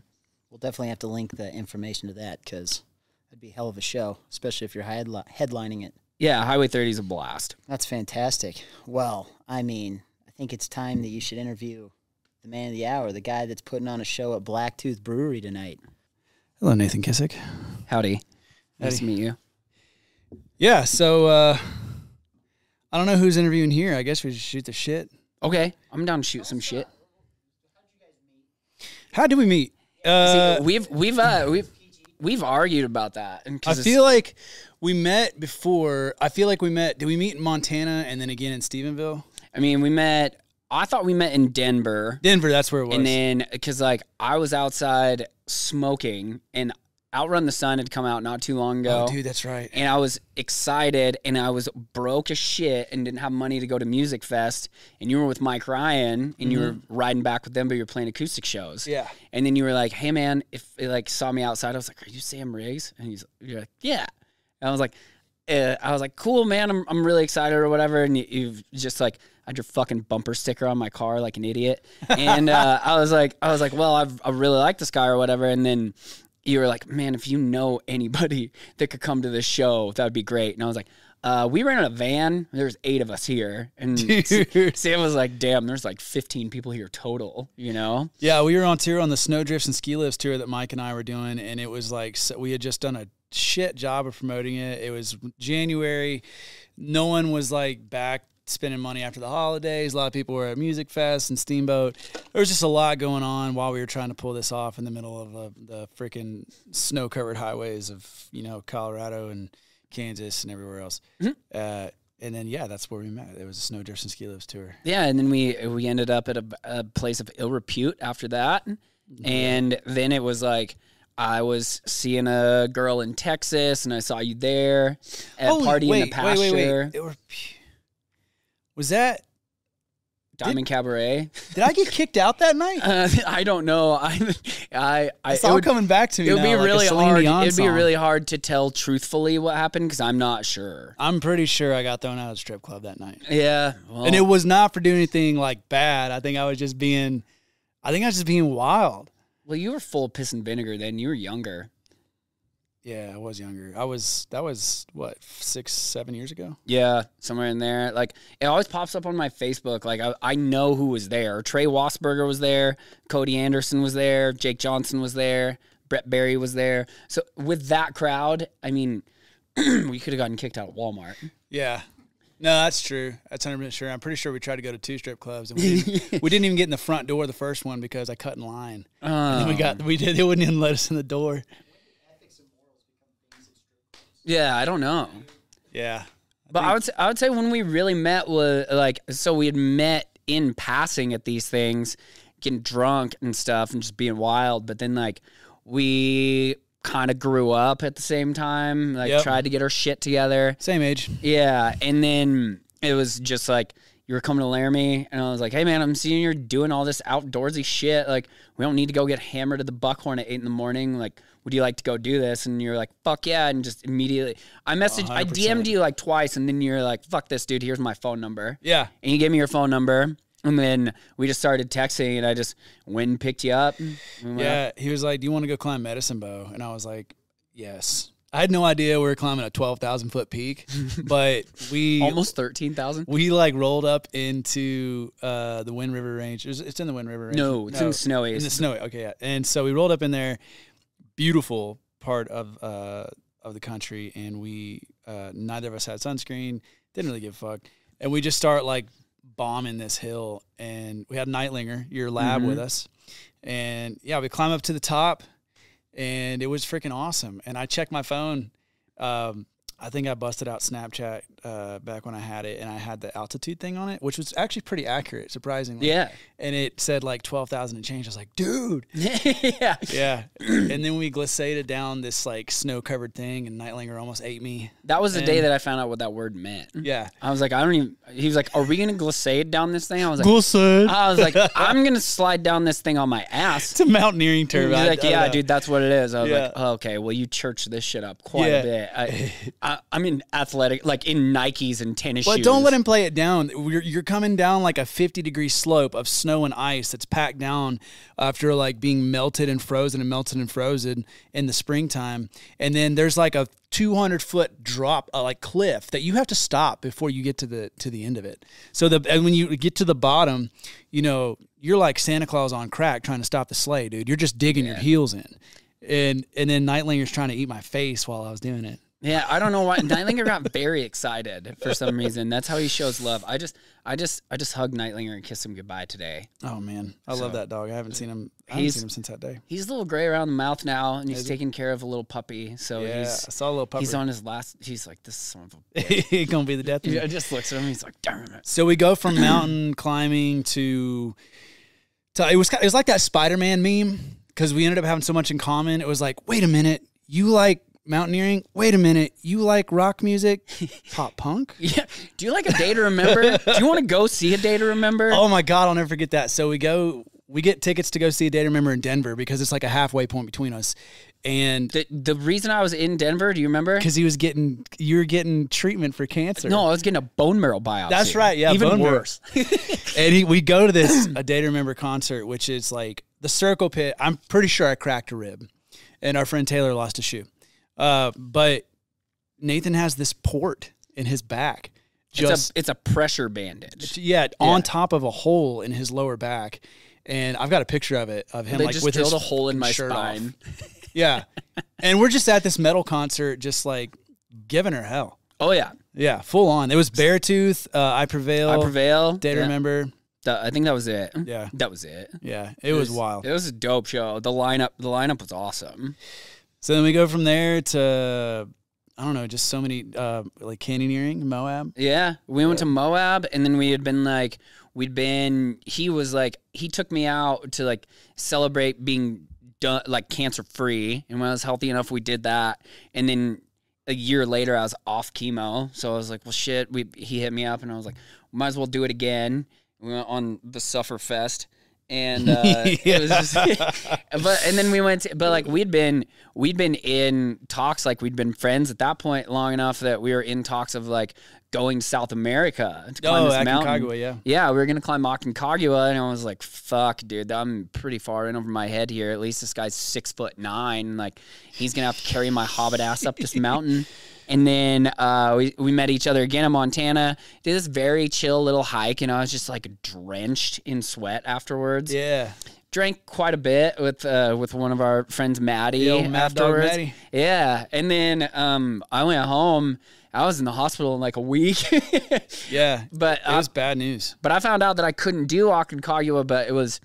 We'll definitely have to link the information to that because it'd be a hell of a show, especially if you're headli- headlining it. Yeah, Highway 30 is a blast. That's fantastic. Well, I mean, I think it's time that you should interview the man of the hour, the guy that's putting on a show at Blacktooth Brewery tonight. Hello, Nathan Kissick. Howdy. Nice Howdy. to meet you. Yeah, so uh, I don't know who's interviewing here. I guess we should shoot the shit. Okay, I'm down to shoot some shit. How did we meet? Uh, See, we've we've uh, we've we've argued about that, and I feel like we met before. I feel like we met. Did we meet in Montana and then again in Stephenville? I mean, we met. I thought we met in Denver, Denver. That's where it was. and then because like I was outside smoking, and Outrun the Sun had come out not too long ago. oh, dude, that's right. and I was excited and I was broke as shit and didn't have money to go to Music Fest. And you were with Mike Ryan and you were riding back with them, but you were playing acoustic shows. Mm-hmm. Yeah. And then you were like, "Hey man, if it like saw me outside, I was like, are you Sam Riggs?" And he's you're like, "Yeah." And I was like, uh, I was like, "Cool, man. I'm I'm really excited or whatever." And you, you've just like I had your fucking bumper sticker on my car like an idiot. And uh, I was like, I was like, well, I've, I really like this guy or whatever. And then you were like, man, if you know anybody that could come to this show, that would be great. And I was like, uh, we rented a van. There's eight of us here, and Dude. Sam was like, "Damn, there's like 15 people here total." You know? Yeah, we were on tour on the snowdrifts and ski lifts tour that Mike and I were doing, and it was like so we had just done a shit job of promoting it. It was January, no one was like back spending money after the holidays. A lot of people were at Music Fest and Steamboat. There was just a lot going on while we were trying to pull this off in the middle of uh, the freaking snow covered highways of you know Colorado and Kansas and everywhere else. Uh, and then yeah, that's where we met. It was a snow drifts and ski lifts tour. Yeah, and then we we ended up at a, a place of ill repute after that, and then it was like. I was seeing a girl in Texas, and I saw you there at Holy- party wait, in the pasture, Wait, wait, wait. It were, was that? Diamond Cabaret. Did I get kicked out that night? Uh, I don't know. I, I, I It's it all would, coming back to me. it would be like really hard. Dion It'd be really hard to tell truthfully what happened because I'm not sure. I'm pretty sure I got thrown out of the strip club that night, Yeah, well, and it was not for doing anything like bad. I think I was just being, I think I was just being wild. well, you were full of piss and vinegar then. You were younger. Yeah, I was younger. I was that was what six, seven years ago. Yeah, somewhere in there. Like it always pops up on my Facebook. Like I, I know who was there. Trey Wasberger was there. Cody Anderson was there. Jake Johnson was there. Brett Barry was there. So with that crowd, I mean, we could have gotten kicked out of Walmart. Yeah. No, that's true. That's 100 percent sure. I'm pretty sure we tried to go to two strip clubs and we didn't, we didn't even get in the front door the first one because I cut in line. And then we uh. got we did they wouldn't even let us in the door. Yeah, I don't know. Yeah. But I would say, I would say when we really met was like so we had met in passing at these things, getting drunk and stuff and just being wild. But then like we kind of grew up at the same time, like Yep. tried to get our shit together. Same age. Yeah, and then it was just like you were coming to Laramie, and I was like, "Hey, man, I'm seeing you're doing all this outdoorsy shit. Like, we don't need to go get hammered at the Buckhorn at eight in the morning. Like, would you like to go do this?" And you're like, "Fuck yeah!" And just immediately, I messaged, I 100%. DM'd you like twice, and then you're like, "Fuck this, dude. Here's my phone number." Yeah. And you gave me your phone number, and then we just started texting, and I just went and picked you up. went up. Yeah. He was like, "Do you want to go climb Medicine Bow?" And I was like, "Yes." I had no idea we were climbing a 12,000 foot peak, but we almost thirteen thousand. we like rolled up into uh, the Wind River Range. It's, it's in the Wind River Range. No, it's in Snowy. In the snowy. Okay, yeah. And so we rolled up in there, beautiful part of uh, of the country, and we uh, neither of us had sunscreen. Didn't really give a fuck, and we just start like bombing this hill, and we had Nightlinger, your lab, with us, and yeah, we climb up to the top, and it was freaking awesome. And I checked my phone. Um, I think I busted out Snapchat uh, back when I had it, and I had the altitude thing on it, which was actually pretty accurate, surprisingly. Yeah. And it said like twelve thousand and change. I was like, dude. yeah. Yeah. and then we glissaded down this like snow covered thing, and Nightlinger almost ate me. That was the day that I found out what that word meant. Yeah. I was like, I don't even. He was like, Are we gonna glissade down this thing? I was like, Glissade. I was like, I'm gonna slide down this thing on my ass. It's a mountaineering term. I- like, I yeah, don't dude, that's what it is. I was like, oh, okay, well, you church this shit up quite Yeah. a bit. I, I, I'm in athletic, like in Nikes and tennis But shoes. But don't let him play it down. You're, you're coming down like a 50 degree slope of snow and ice that's packed down after like being melted and frozen and melted and frozen in the springtime. And then there's like a 200 foot drop, uh, like cliff that you have to stop before you get to the to the end of it. So the and when you get to the bottom, you know you're like Santa Claus on crack trying to stop the sleigh, dude. You're just digging your heels in. And and then Nightlinger's trying to eat my face while I was doing it. Yeah, I don't know why. Nightlinger got very excited for some reason. That's how he shows love. I just, I just, I just hugged Nightlinger and kissed him goodbye today. Oh man, I love that dog. I haven't seen him. I haven't seen him since that day. He's a little gray around the mouth now, and he's taking care of a little puppy. So Yeah, I he's saw a little puppy. he's on his last. He's like this son of a. He's gonna be the death. I just looks at him. He's like, damn it. So we go from mountain climbing to, to it was it was like that Spider Man meme because we ended up having so much in common. It was like, wait a minute, you like mountaineering? Wait a minute, you like rock music, pop punk? Yeah. Do you like a day to remember? Do you want to go see a day to remember? Oh my god, I'll never forget that. So we go, we get tickets to go see a Day to Remember in Denver because it's like a halfway point between us, and The, the reason I was in Denver, do you remember? because he was getting, you were getting treatment for cancer. No, I was getting a bone marrow biopsy. That's right, yeah, Even bone worse. and he, we go to this a day to remember concert, which is like the circle pit. I'm pretty sure I cracked a rib, and our friend Taylor lost a shoe. Uh, but Nathan has this port in his back, just it's a it's a pressure bandage. yeah, on top of a hole in his lower back. And I've got a picture of it of him They like just with his drilled a hole in my spine. Yeah, and we're just at this metal concert, just like giving her hell. Oh yeah, Yeah, full on. It was Beartooth, uh, I Prevail, I prevail. Day yeah. Remember. That- I think that was it. Yeah, That was it. yeah, it, was, wild. It was a dope show. The lineup, the lineup was awesome. So then we go from there to I don't know, just so many uh, like canyoneering, Moab. Yeah, we went to Moab, and then we had been like, we'd been. He was like, he took me out to like celebrate being done, like cancer free, and when I was healthy enough, we did that. And then a year later, I was off chemo, so I was like, well, shit. We he hit me up, and I was like, might as well do it again. We went on the Suffer Fest. And uh, it was just, but and then we went, to, but like we'd been we'd been in talks, like we'd been friends at that point long enough that we were in talks of like going to South America to climb Oh, this mountain. Aconcagua, yeah. Yeah, we were gonna climb Aconcagua, and I was like, "Fuck, dude, I'm pretty far in over my head here. At least this guy's six foot nine. Like, he's gonna have to carry my hobbit ass up this mountain." And then uh, we we met each other again in Montana. Did this very chill little hike, and I was just like drenched in sweat afterwards. Yeah. Drank quite a bit with uh, with one of our friends, Maddie. The old Mad Dog afterwards. Maddie. Yeah, and then um, I went home. I was in the hospital in like a week. Yeah. But it I- was bad news. but I found out that I couldn't do Aconcagua, but it was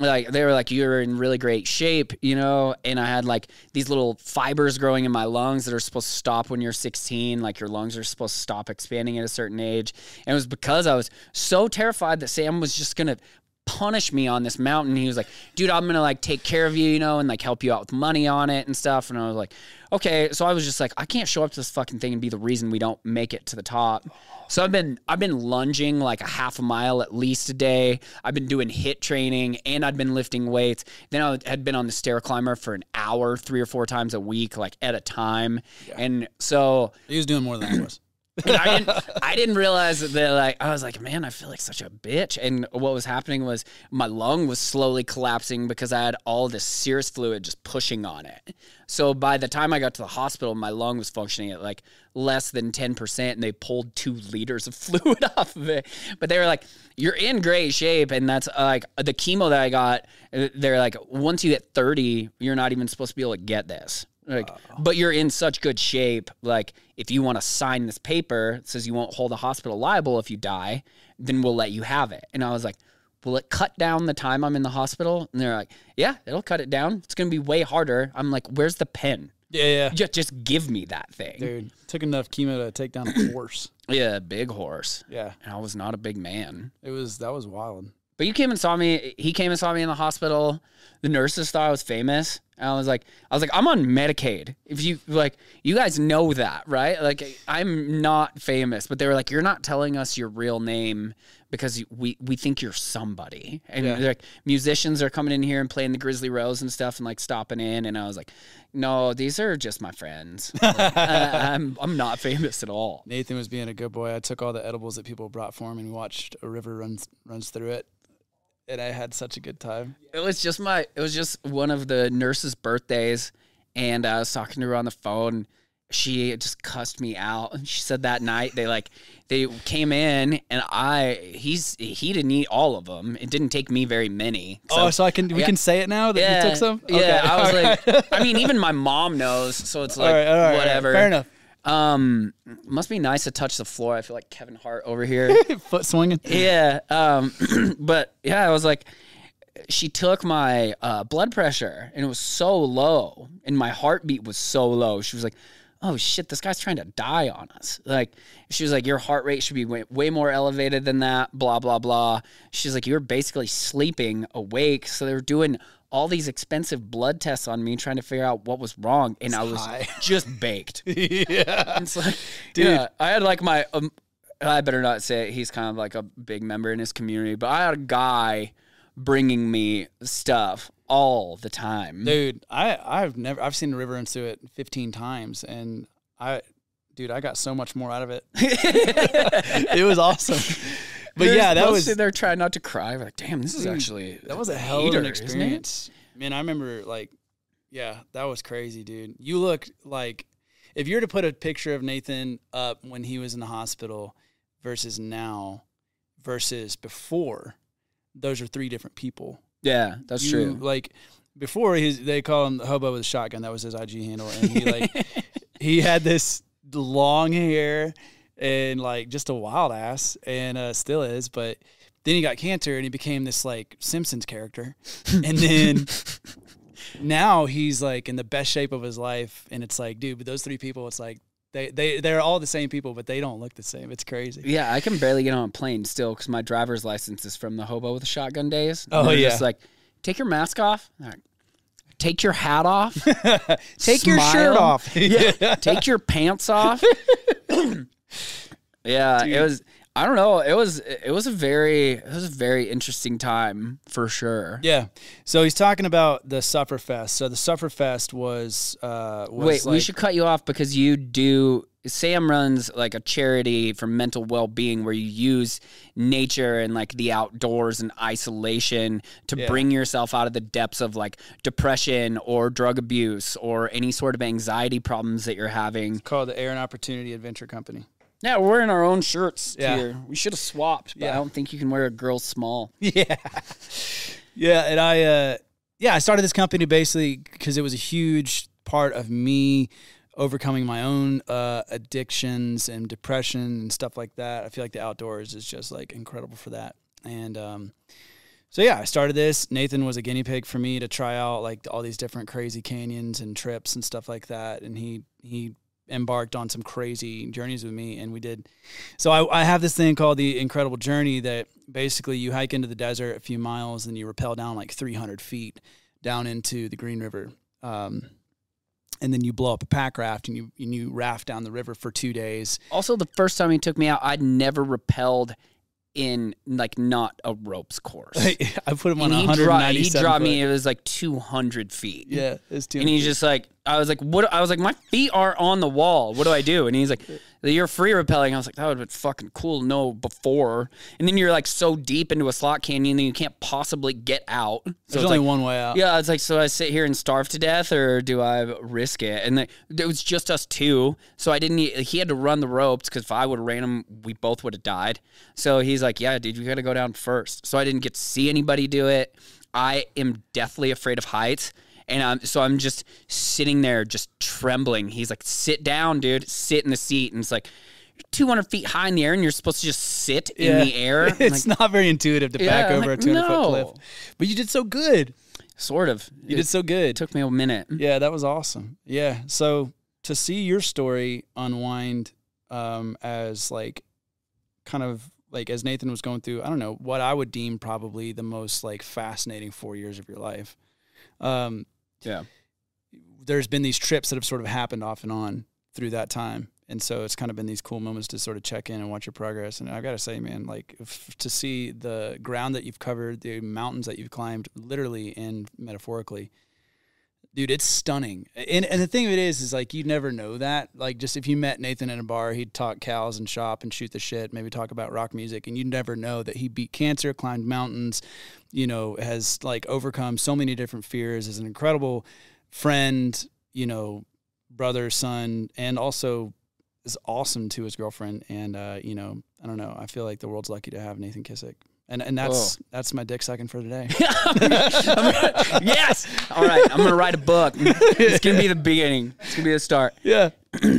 like they were like you're in really great shape, you know, and I had like these little fibers growing in my lungs that are supposed to stop when you're 16, like your lungs are supposed to stop expanding at a certain age. And it was because I was so terrified that Sam was just going to punish me on this mountain. He was like, dude, I'm going to like take care of you, you know, and like help you out with money on it and stuff. And I was like, okay. So I was just like, I can't show up to this fucking thing and be the reason we don't make it to the top. So I've been I've been lunging like a half a mile at least a day. I've been doing HIIT training and I'd been lifting weights. Then I had been on the stair climber for an hour, three or four times a week, like at a time. And so He was doing more than I was. I didn't I didn't realize that like I was like, man, I feel like such a bitch. And what was happening was my lung was slowly collapsing because I had all this serous fluid just pushing on it. So by the time I got to the hospital, my lung was functioning at like less than 10% and they pulled two liters of fluid off of it. But they were like, you're in great shape. And that's uh, like the chemo that I got. uh, They're like, once you get 30, you're not even supposed to be able to get this. Like, but you're in such good shape. Like, if you want to sign this paper that says you won't hold the hospital liable if you die, then we'll let you have it. And I was like, will it cut down the time I'm in the hospital? And they're like, yeah, it'll cut it down. It's going to be way harder. I'm like, where's the pen? Yeah, yeah. Just, just give me that thing. Dude, took enough chemo to take down a horse. Yeah, big horse. Yeah. And I was not a big man. It was that was wild. But you came and saw me. He came and saw me in the hospital. The nurses thought I was famous. And I was like, I was like, I'm on Medicaid. If you like, you guys know that, right? Like, I'm not famous. But they were like, you're not telling us your real name because we we think you're somebody. And Yeah. like, musicians are coming in here and playing the Grizzly Rose and stuff and like stopping in. And I was like, no, these are just my friends. uh, I'm I'm not famous at all. Nathan was being a good boy. I took all the edibles that people brought for him and watched a river runs runs through it. And I had such a good time. It was just my. It was just one of the nurse's birthdays, and I was talking to her on the phone. She just cussed me out. And she said that night they like they came in and I he's he didn't eat all of them. It didn't take me very many. oh, so I can we yeah. can say it now that yeah, you took some? Yeah, I was like. I mean, even my mom knows, so it's like all right, all right. whatever. Fair enough. Um, must be nice to touch the floor. I feel like Kevin Hart over here. Foot swinging. Yeah. Um, but yeah, I was like, she took my uh, blood pressure and it was so low, and my heartbeat was so low. She was like, "Oh shit, this guy's trying to die on us." Like, she was like, "Your heart rate should be way, way more elevated than that." Blah blah blah. She's like, "You're basically sleeping awake." So they were doing all these expensive blood tests on me, trying to figure out what was wrong, and I was high. just baked. yeah. It's like, Dude. yeah, I had like my, um, I better not say it. He's kind of like a big member in his community, but I had a guy bringing me stuff all the time. Dude, I I've never I've seen the river through it 15 times and I dude, I got so much more out of it. it was awesome. But yeah, that was to- They're trying not to cry. We're like, damn, this is hmm. actually that was a hell of an experience. Man, I remember like, Yeah, that was crazy, dude. You look like if you were to put a picture of Nathan up when he was in the hospital versus now versus before, those are three different people. Yeah, that's You- true. Like before, he's they call him the hobo with a shotgun. That was his IG handle, and he like he had this long hair and like just a wild ass, and uh, still is. But then he got cancer, and he became this like Simpsons character, and then. Now he's like in the best shape of his life, and it's like, dude, but those three people, it's like they they they're all the same people, but they don't look the same. It's crazy. Yeah, I can barely get on a plane still because my driver's license is from the hobo with a shotgun days. Oh, And yeah. just like take your mask off. Right. Take your hat off. Take your shirt off. yeah. Take your pants off. Yeah, it was. I don't know. It was. It was a very. It was a very interesting time for sure. Yeah. So he's talking about the Sufferfest. So the Sufferfest was uh was Wait, we should cut you off because you do. Sam runs like a charity for mental well being where you use nature and like the outdoors and isolation to Yeah. bring yourself out of the depths of like depression or drug abuse or any sort of anxiety problems that you're having. called the Air and Opportunity Adventure Company. Yeah, we're wearing our own shirts Yeah. here. We should have swapped, but Yeah. I don't think you can wear a girl small. Yeah. Yeah, and I uh yeah, I started this company basically because it was a huge part of me overcoming my own uh addictions and depression and stuff like that. I feel like the outdoors is just like incredible for that. And um so yeah, I started this. Nathan was a guinea pig for me to try out like all these different crazy canyons and trips and stuff like that. And he he embarked on some crazy journeys with me, and we did. So I, I have this thing called the Incredible Journey that basically you hike into the desert a few miles and you rappel down like 300 feet down into the Green River. Um, and then you blow up a pack raft and you and you raft down the river for two days. Also, the first time he took me out, I'd never rappelled in like not a ropes course. I put him on and he, dro- 197 he dropped me. It was like 200 feet. Yeah, it's too. And he's just like, I was like, what? I was like, my feet are on the wall. What do I do? And he's like, you're free rappelling. I was like, that would have been fucking cool to know before. And then you're like so deep into a slot canyon that you can't possibly get out. So There's only like, one way out. yeah, it's like, so I sit here and starve to death, or do I risk it? And like, it was just us two, so I didn't. He had to run the ropes because if I would have ran him, we both would have died. So he's like, "Yeah, dude, you got to go down first. So I didn't get to see anybody do it. I am deathly afraid of heights. And I'm, so I'm just sitting there, just trembling. He's like, "Sit down, dude. Sit in the seat." And it's like, "You're 200 feet high in the air, and you're supposed to just sit in the air." I'm it's like, not very intuitive to back Yeah, over like, a 200 foot cliff, but you did so good. sort of. You it did so good. took me a minute. Yeah, that was awesome. Yeah. So to see your story unwind um, as like kind of like as Nathan was going through, I don't know, what I would deem probably the most like fascinating four years of your life. Um, Yeah. there's been these trips that have sort of happened off and on through that time. And so it's kind of been these cool moments to sort of check in and watch your progress. And I got to say, man, like if, to see the ground that you've covered, the mountains that you've climbed, literally and metaphorically, dude, it's stunning. And and the thing of it is, is like you never know that. Like just if you met Nathan in a bar, he'd talk cows and shop and shoot the shit, maybe talk about rock music, and you'd never know that he beat cancer, climbed mountains, you know, has like overcome so many different fears, is an incredible friend, you know, brother, son, and also is awesome to his girlfriend. And uh, you know, I don't know. I feel like the world's lucky to have Nathan Kissick. And and that's that's my dick sucking for today. yes. All right. I'm gonna write a book. It's gonna be the beginning. It's gonna be the start. yeah.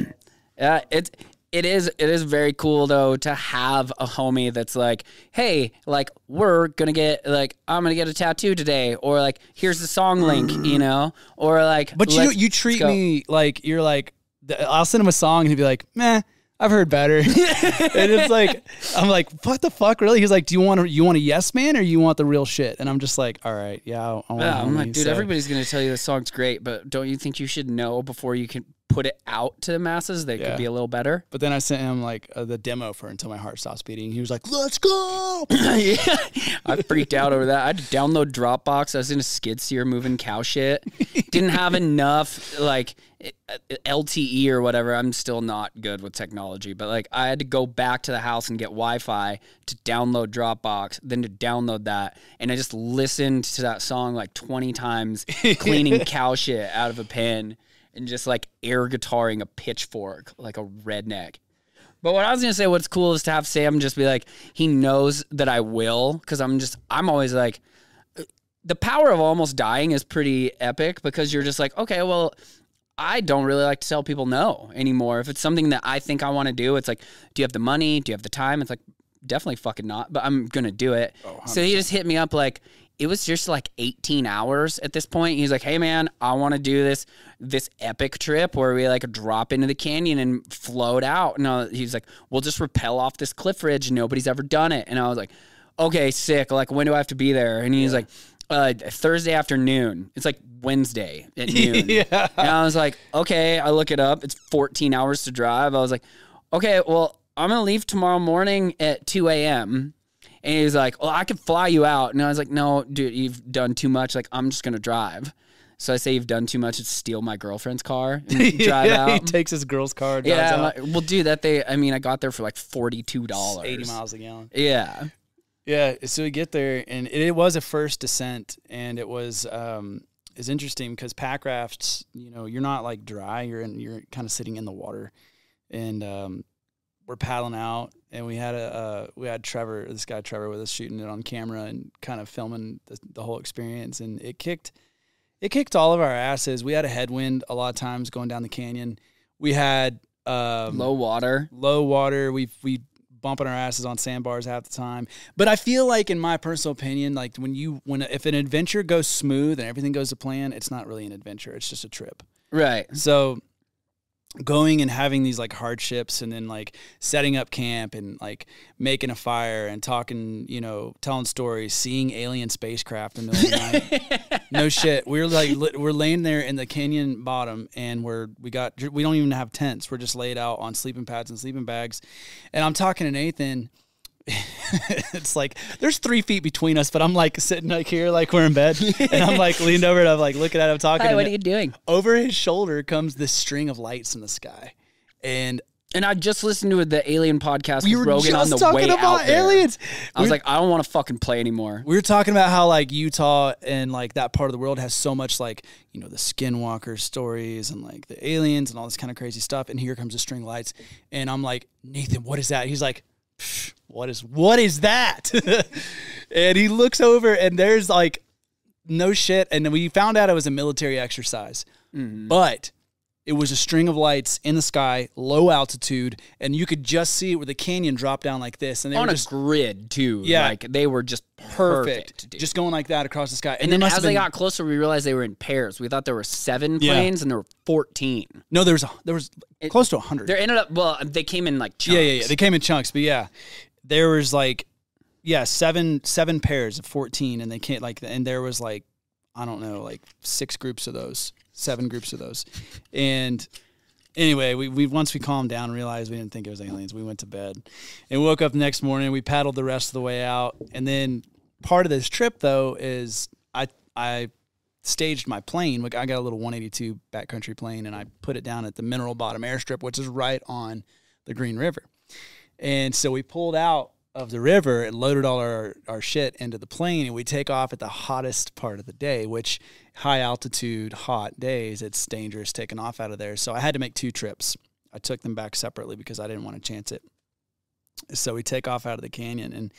Yeah. It's it is it is very cool though to have a homie that's like, hey, like we're gonna get like I'm gonna get a tattoo today, or like here's the song link, you mm. know, or like. But you you treat me like you're like I'll send him a song and he'd be like, meh. I've heard better, and it's like I'm like, what the fuck, really? He's like, do you want to you want a yes man or you want the real shit? And I'm just like, all right, yeah, I, I. Yeah, a I'm like, dude, so- everybody's gonna tell you the song's great, but don't you think you should know before you can put it out to the masses that Yeah. could be a little better. But then I sent him like uh, the demo for Until My Heart Stops Beating. He was like, "Let's go!" yeah, I freaked out over that. I had to download Dropbox. I was in a skid steer moving cow shit. Didn't have enough like LTE or whatever. I'm still not good with technology, but like I had to go back to the house and get Wi-Fi to download Dropbox, then to download that, and I just listened to that song like 20 times, cleaning cow shit out of a pen and just like air guitaring a pitchfork like a redneck. But what I was gonna say, what's cool is to have Sam just be like, he knows that I will, because I'm just, I'm always like, the power of almost dying is pretty epic because you're just like, okay, well, I don't really like to tell people no anymore. If it's something that I think I want to do, it's like, do you have the money? Do you have the time? It's like, definitely fucking not, but I'm gonna do it. Oh, so he just hit me up like, it was just like 18 hours at this point. He's like, "Hey man, I want to do this this epic trip where we like drop into the canyon and float out." And I, he's like, "We'll just rappel off this cliff ridge. Nobody's ever done it." And I was like, "Okay, sick. Like, when do I have to be there?" And he's like, uh, "Thursday afternoon. It's like Wednesday at noon." yeah. And I was like, okay, I look it up. It's 14 hours to drive. I was like, okay, well, I'm going to leave tomorrow morning at 2 a.m. And he's like, well, I could fly you out. And I was like, no, dude, you've done too much. Like, I'm just going to drive. So I say you've done too much. It's steal my girlfriend's car and drive yeah, He takes his girl's car. Drives Yeah, out, like, well, dude, that they, I mean, I got there for like $42. 80 miles a gallon. Yeah. Yeah, so we get there, and it, it was a first descent, and it was um, is interesting because pack rafts, you know, you're not like dry, you're in, you're kind of sitting in the water, and um, we're paddling out, and we had a uh, we had Trevor, this guy Trevor, with us shooting it on camera and kind of filming the, the whole experience, and it kicked it kicked all of our asses. We had a headwind a lot of times going down the canyon. We had um, Low water. low water. We we bumping our asses on sandbars half the time. But I feel like, in my personal opinion, like when you when if an adventure goes smooth and everything goes to plan, it's not really an adventure. It's just a trip. Right. So going and having these like hardships and then like setting up camp and like making a fire and talking, you know, telling stories, seeing alien spacecraft in the middle of the night. no shit. We're like li- we're laying there in the canyon bottom and we're we got we don't even have tents. We're just laid out on sleeping pads and sleeping bags. And I'm talking to Nathan it's like there's three feet between us, but I'm like sitting like here, like we're in bed, and I'm like leaned over and I'm like looking at him talking. Hi, what are you doing? over his shoulder comes this string of lights in the sky, and And I just listened to the Alien podcast we with Rogan on the talking way about out there. aliens. I was like, I don't want to fucking play anymore. we were talking about how like Utah and like that part of the world has so much like you know the skinwalker stories and like the aliens and all this kind of crazy stuff. And here comes the string lights, and I'm like Nathan, what is that? He's like, "Psh, what is what is that? and he looks over and there's like no shit. And we found out it was a military exercise, mm-hmm. but. It was a string of lights in the sky, low altitude, and you could just see it where the canyon dropped down like this. And they on were a just grid too. Yeah. like they were just perfect, perfect. just going like that across the sky. And, and then as have they got closer, we realized they were in pairs. We thought there were seven Yeah. planes, and there were fourteen. no, there was a, there was close to hundred. There ended up well, they came in like chunks. Yeah, yeah, yeah. They came in chunks, but yeah, there was like, yeah, seven seven pairs of fourteen, and they can't like, and there was like, I don't know, like six groups of those, seven groups of those, and anyway, we, we once we calmed down and realized we didn't think it was aliens, we went to bed and woke up next morning. We paddled the rest of the way out, and then part of this trip though is I I staged my plane. Like I got a little 182 backcountry plane, and I put it down at the Mineral Bottom Airstrip, which is right on the Green River. And so we pulled out of the river and loaded all our, our shit into the plane, and we take off at the hottest part of the day, which high altitude, hot days, it's dangerous taking off out of there. So I had to make two trips. I took them back separately because I didn't want to chance it. So we take off out of the canyon, and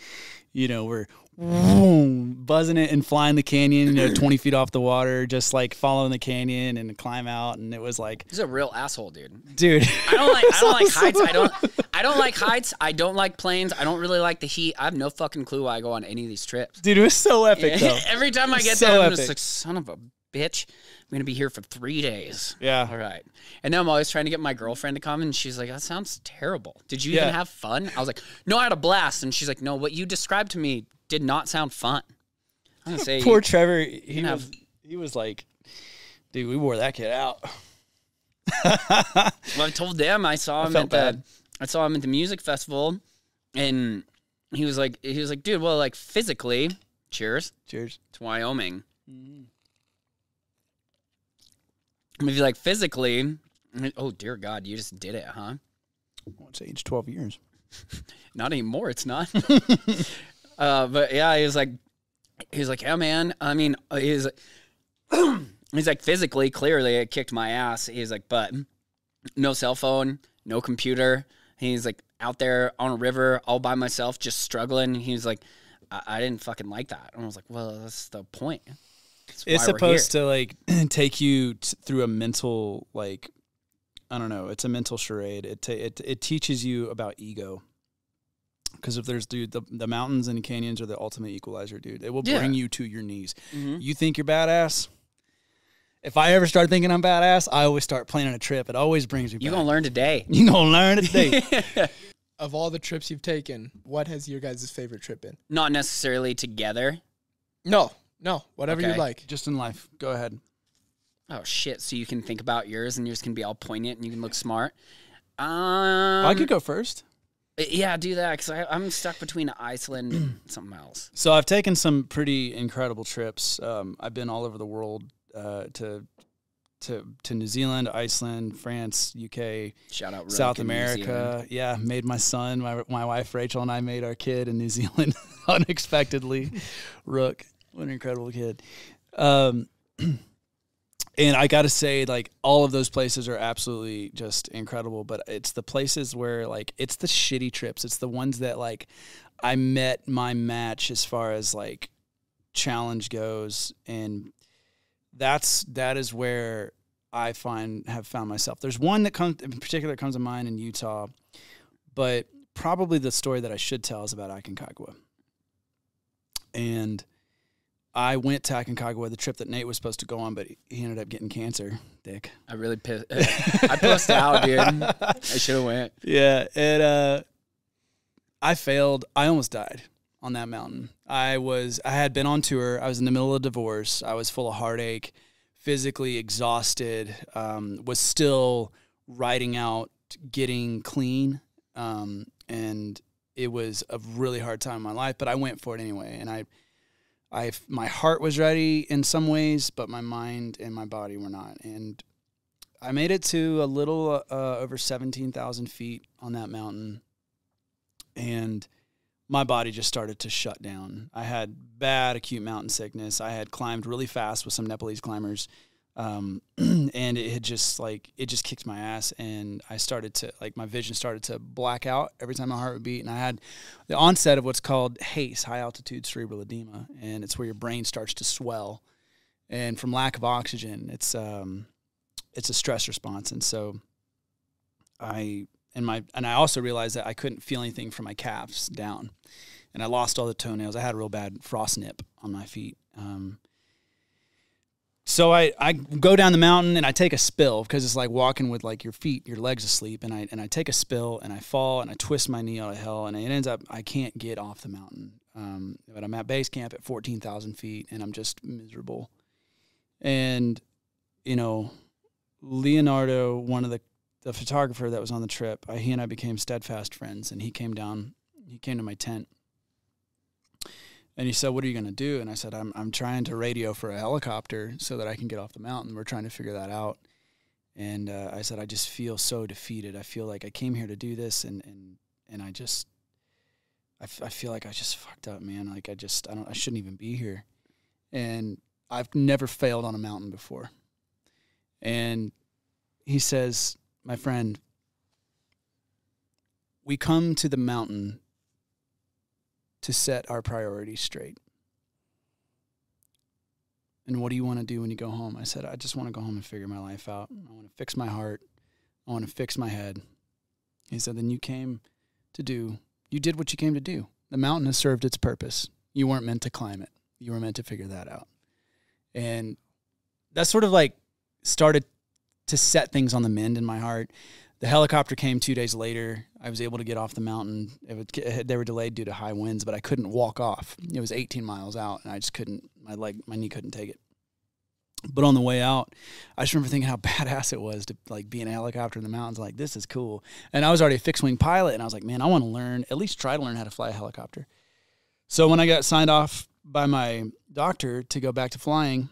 you know we're vroom, buzzing it and flying the canyon, you know, twenty feet off the water, just like following the canyon and climb out. And it was like, He's a real asshole, dude. dude, I don't like I don't like heights. I don't I don't like heights. I don't like planes. I don't really like the heat. I have no fucking clue why I go on any of these trips. dude, it was so epic though. Every time I get So there, I'm epic. just like, son of a bitch. I'm gonna be here for three days. Yeah. All right. And then I'm always trying to get my girlfriend to come, and she's like, "That sounds terrible. Did you Yeah. even have fun?" I was like, "No, I had a blast." And she's like, "No, what you described to me did not sound fun." I'm gonna say, Poor Trevor, he was have- he was like, dude, we wore that kid out. well, I told them I saw him felt at the I saw him at the music festival, and he was like he was like, dude, well, like physically, cheers Cheers. to Wyoming. Mm-hmm. If you like physically, oh dear God, you just did it, huh? Well, it's age 12 years. Not anymore. It's not. uh, but yeah, he was like, he was like, yeah, man. I mean, uh, he's he's like physically, clearly, it kicked my ass. He's like, but no cell phone, no computer. He's like out there on a river all by myself, just struggling. He's like, I, I didn't fucking like that. And I was like, well, that's the point. That's It's supposed to like take you t- through a mental like I don't know. It's a mental charade. It ta- it it teaches you about ego. Because if there's dude, the, the mountains and canyons are the ultimate equalizer, dude. It will Yeah. bring you to your knees. Mhm. You think you're badass. If I ever start thinking I'm badass, I always start planning a trip. It always brings me. You back. gonna learn today. You're gonna learn today. Of all the trips you've taken, what has your guys' favorite trip been? Not necessarily together. No, no, whatever you like. Just in life. Go ahead. Oh shit! So you can think about yours, and yours can be all poignant, and you can look smart. Um, I could go first. Yeah, do that because I'm stuck between Iceland and something else. So I've taken some pretty incredible trips. Um, I've been all over the world uh, to to to New Zealand, Iceland, France, UK, Shout out Rook South in New Zealand. America. Yeah, made my son, my my wife Rachel, and I made our kid in New Zealand unexpectedly. Rook, what an incredible kid. Um, and I got to say, like all of those places are absolutely just incredible. But it's the places where like it's the shitty trips. It's the ones that like I met my match as far as like challenge goes, and that's that is where I find have found myself. There's one that comes in particular comes to mind in Utah, but probably the story that I should tell is about Aconcagua. And I went to Aconcagua, the trip that Nate was supposed to go on, but he ended up getting cancer. Dick. I really pissed. I pissed out, dude. I should have went. Yeah, it. Uh, I failed. I almost died on that mountain. I was. I had been on tour. I was in the middle of a divorce. I was full of heartache, physically exhausted. Um, was still writing out, getting clean, um, and it was a really hard time in my life. But I went for it anyway, and I. I my heart was ready in some ways, but my mind and my body were not. And I made it to a little uh, over 17,000 feet on that mountain. And my body just started to shut down. I had bad acute mountain sickness. I had climbed really fast with some Nepalese climbers. Um, and it had just like, it just kicked my ass. And I started to, like, my vision started to black out every time my heart would beat. And I had the onset of what's called HACE, high altitude cerebral edema. And it's where your brain starts to swell. And from lack of oxygen, it's, um, it's a stress response and so i and my and i also realized that i couldn't feel anything from my calves down and i lost all the toenails i had a real bad frost nip on my feet um, so I, I go down the mountain and I take a spill because it's like walking with like your feet, your legs asleep, and I and I take a spill and I fall and I twist my knee out of hell and it ends up I can't get off the mountain. Um, but I'm at base camp at fourteen thousand feet and I'm just miserable. And you know, Leonardo, one of the the photographer that was on the trip, I, he and I became steadfast friends, and he came down. He came to my tent, and he said, "What are you going to do?" And I said, "I'm I'm trying to radio for a helicopter so that I can get off the mountain. We're trying to figure that out." And uh, I said, "I just feel so defeated. I feel like I came here to do this, and and and I just, I, f- I feel like I just fucked up, man. Like I just I don't I shouldn't even be here." And I've never failed on a mountain before. And he says, My friend, we come to the mountain to set our priorities straight. And what do you want to do when you go home? I said, I just want to go home and figure my life out. I want to fix my heart. I want to fix my head. He said, Then you came to do, you did what you came to do. The mountain has served its purpose. You weren't meant to climb it, you were meant to figure that out. And that sort of like started to set things on the mend in my heart. The helicopter came two days later. I was able to get off the mountain. Would, they were delayed due to high winds, but I couldn't walk off. It was 18 miles out, and I just couldn't. My leg, my knee couldn't take it. But on the way out, I just remember thinking how badass it was to like be in a helicopter in the mountains. Like this is cool. And I was already a fixed wing pilot, and I was like, man, I want to learn at least try to learn how to fly a helicopter. So when I got signed off by my doctor to go back to flying,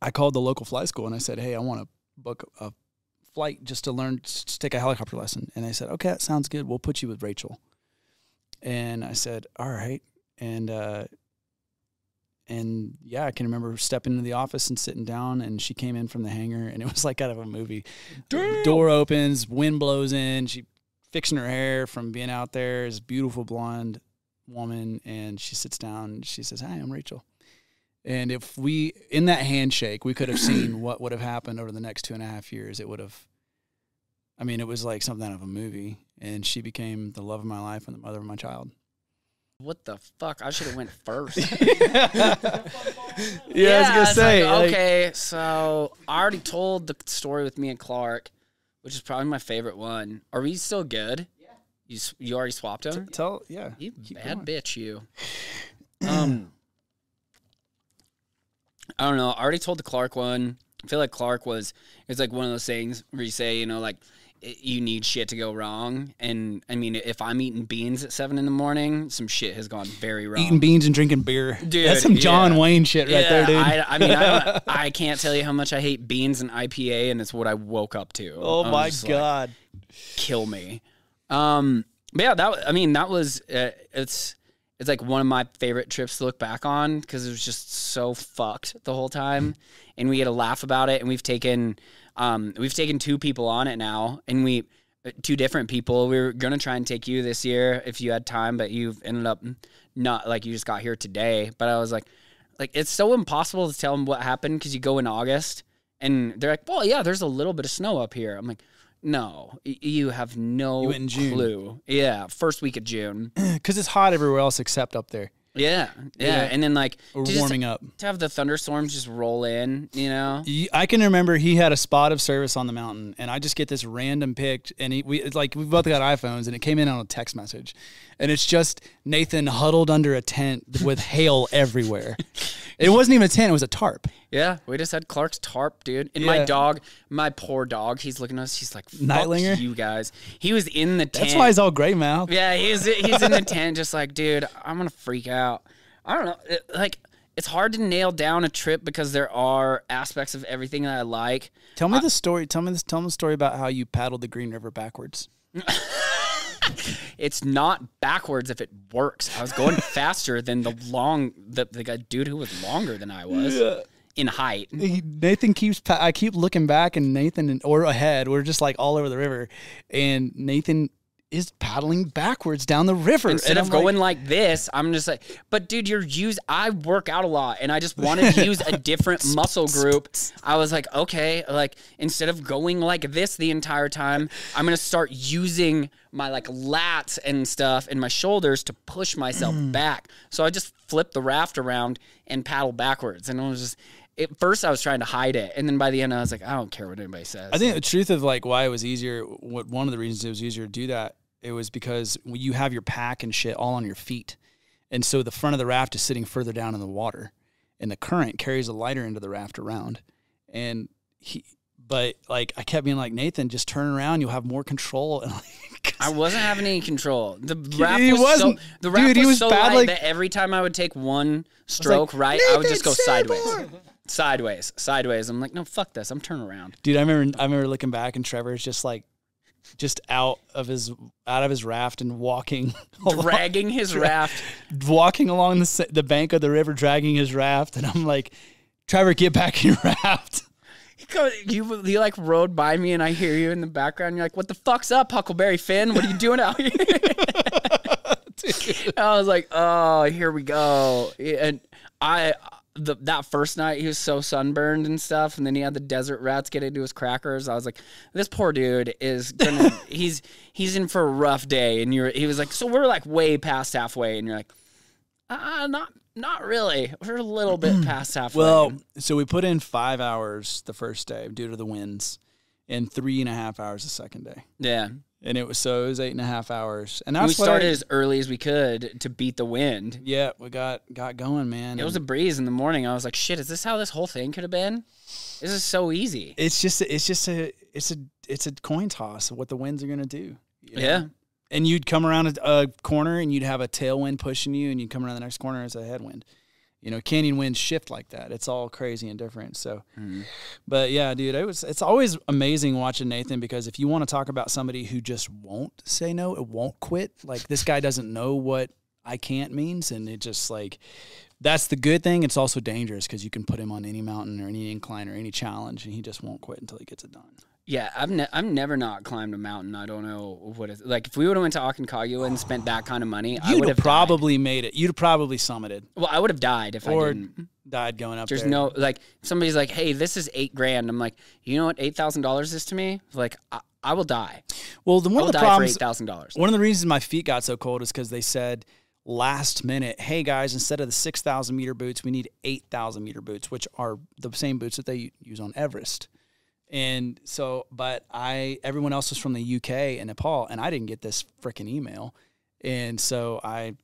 I called the local flight school and I said, hey, I want to book a flight just to learn to take a helicopter lesson. And they said, okay, that sounds good. We'll put you with Rachel. And I said, all right. And uh, and yeah, I can remember stepping into the office and sitting down, and she came in from the hangar, and it was like out of a movie. The door opens, wind blows in. She fixing her hair from being out there. Is beautiful blonde woman, and she sits down. And she says, "Hi, I'm Rachel." And if we in that handshake, we could have seen what would have happened over the next two and a half years. It would have. I mean, it was like something out of a movie, and she became the love of my life and the mother of my child. What the fuck? I should have went first. yeah, I was gonna it's say. like, like- okay, so I already told the story with me and Clark, which is probably my favorite one. Are we still good? Yeah. You you already swapped him? tell yeah. You keep bad going. bitch, you. Um, I don't know. I already told the Clark one. I feel like Clark was. It's like one of those things where you say, you know, like you need shit to go wrong. And I mean, if I'm eating beans at seven in the morning, some shit has gone very wrong. Eating beans and drinking beer. Dude, That's some John yeah. Wayne shit right there, dude. I, I mean, I, I can't tell you how much I hate beans and IPA, and it's what I woke up to. oh I was my just like, god. kill me. Um, but yeah, that I mean, that was uh, it's it's like one of my favorite trips to look back on because it was just so fucked the whole time, and we get to laugh about it, and we've taken um we've taken two people on it now, and we uh, two different people. We were gonna try and take you this year if you had time, but you've ended up not like you just got here today. But I was like, like it's so impossible to tell them what happened because you go in August and they're like, well, yeah, there's a little bit of snow up here. I'm like, no, you have no You in June. clue. Yeah, first week of June. Because it's hot everywhere else except up there. Yeah, yeah, Yeah. and then like We're just- warming up. to have the thunderstorms just roll in, you know. I can remember he had a spot of service on the mountain, and I just get this random pic, and he, we it's like we both got iPhones, and it came in on a text message, and it's just Nathan huddled under a tent with hail everywhere. It wasn't even a tent; it was a tarp. Yeah, we just had Clark's tarp, dude. And my dog, my poor dog, he's looking at us. He's like, "Fuck Nightlinger? you guys." He was in the tent. That's why he's all gray mouth. Yeah, he's he's in the tent, just like, dude, I'm gonna freak out. I don't know, it- like it's hard to nail down a trip because there are aspects of everything that I like. Tell me the story. Tell me this. Tell me the story about how you paddled the Green River backwards. It's not backwards if it works. I was going faster than the long the, the dude who was longer than I was in height. Nathan keeps. I keep looking back, and Nathan and, or ahead. We're just like all over the river, and Nathan is paddling backwards down the river Instead and of I'm like, going like this, I'm just like, but dude, you're use. I work out a lot, and I just wanted to use a different muscle group. I was like, okay, like instead of going like this the entire time, I'm gonna start using my like lats and stuff and my shoulders to push myself Mm. back. So I just flipped the raft around and paddle backwards, and it was just. At first, I was trying to hide it, and then by the end, I was like, I don't care what anybody says. I think the truth of like why it was easier. What one of the reasons it was easier to do that, it was because you have your pack and shit all on your feet, and so the front of the raft is sitting further down in the water, and the current carries a lighter into the raft around, and he. But like I kept being like Nathan, just turn around, you'll have more control. And like, I wasn't having any control. The raft was wasn't. so the raft Dude, was, was so bad, light like- that every time I would take one stroke right, I would just go "Nathan, say sideways, sideways, sideways. I'm like, no, fuck this. I'm turning around. Dude, I remember I remember looking back and Trevor's just like just out of his out of his raft and walking along, Dragging his raft. walking along the the bank of the river dragging his raft and I'm like Trevor get back in your raft. He You, you like rode by me and I hear you in the background. You're like, what the fuck's up, Huckleberry Finn? What are you doing out here? I was like, oh, here we go. And I, the, that first night, he was so sunburned and stuff. And then he had the desert rats get into his crackers. I was like, this poor dude is gonna, he's, he's in for a rough day. And you're, he was like, so we're like way past halfway. And you're like, uh, not, not really. We're a little bit past halfway. Well, so we put in 5 hours the first day due to the winds and three and a half hours the second day. yeah. And it was so it was eight and a half hours, and we started I- as early as we could to beat the wind. yeah, we got got going, man. It was a breeze in the morning. I was like, shit, is this how this whole thing could have been? This is so easy. it's just it's just a it's a it's a coin toss of what the winds are gonna do. you know? Yeah. and you'd come around a, a corner and you'd have a tailwind pushing you, and you'd come around the next corner as a headwind. You know, canyon winds shift like that. It's all crazy and different. So, Mm-hmm. but yeah, dude, it was. It's always amazing watching Nathan because if you want to talk about somebody who just won't say no, it won't quit. Like this guy doesn't know what I can't means, and it just like that's the good thing. It's also dangerous because you can put him on any mountain or any incline or any challenge, and he just won't quit until he gets it done. Yeah, I've ne- I've never not climbed a mountain. I don't know what it's like. If we would have went to Aconcagua and spent that kind of money, I You'd would have have probably made it. You'd have probably summited Well, I would have died if I or didn't. died going up there. There's there. no like if somebody's like, "Hey, this is eight grand." I'm like, you know what, eight thousand dollars is to me? Like, I, I will die. Well, the, I one will of the die for problems, eight thousand dollars. one of the reasons my feet got so cold is because they said last minute, "Hey guys, instead of the six thousand meter boots, we need eight thousand meter boots, which are the same boots that they use on Everest." And so, but I, everyone else was from the UK and Nepal, and I didn't get this freaking email, and so I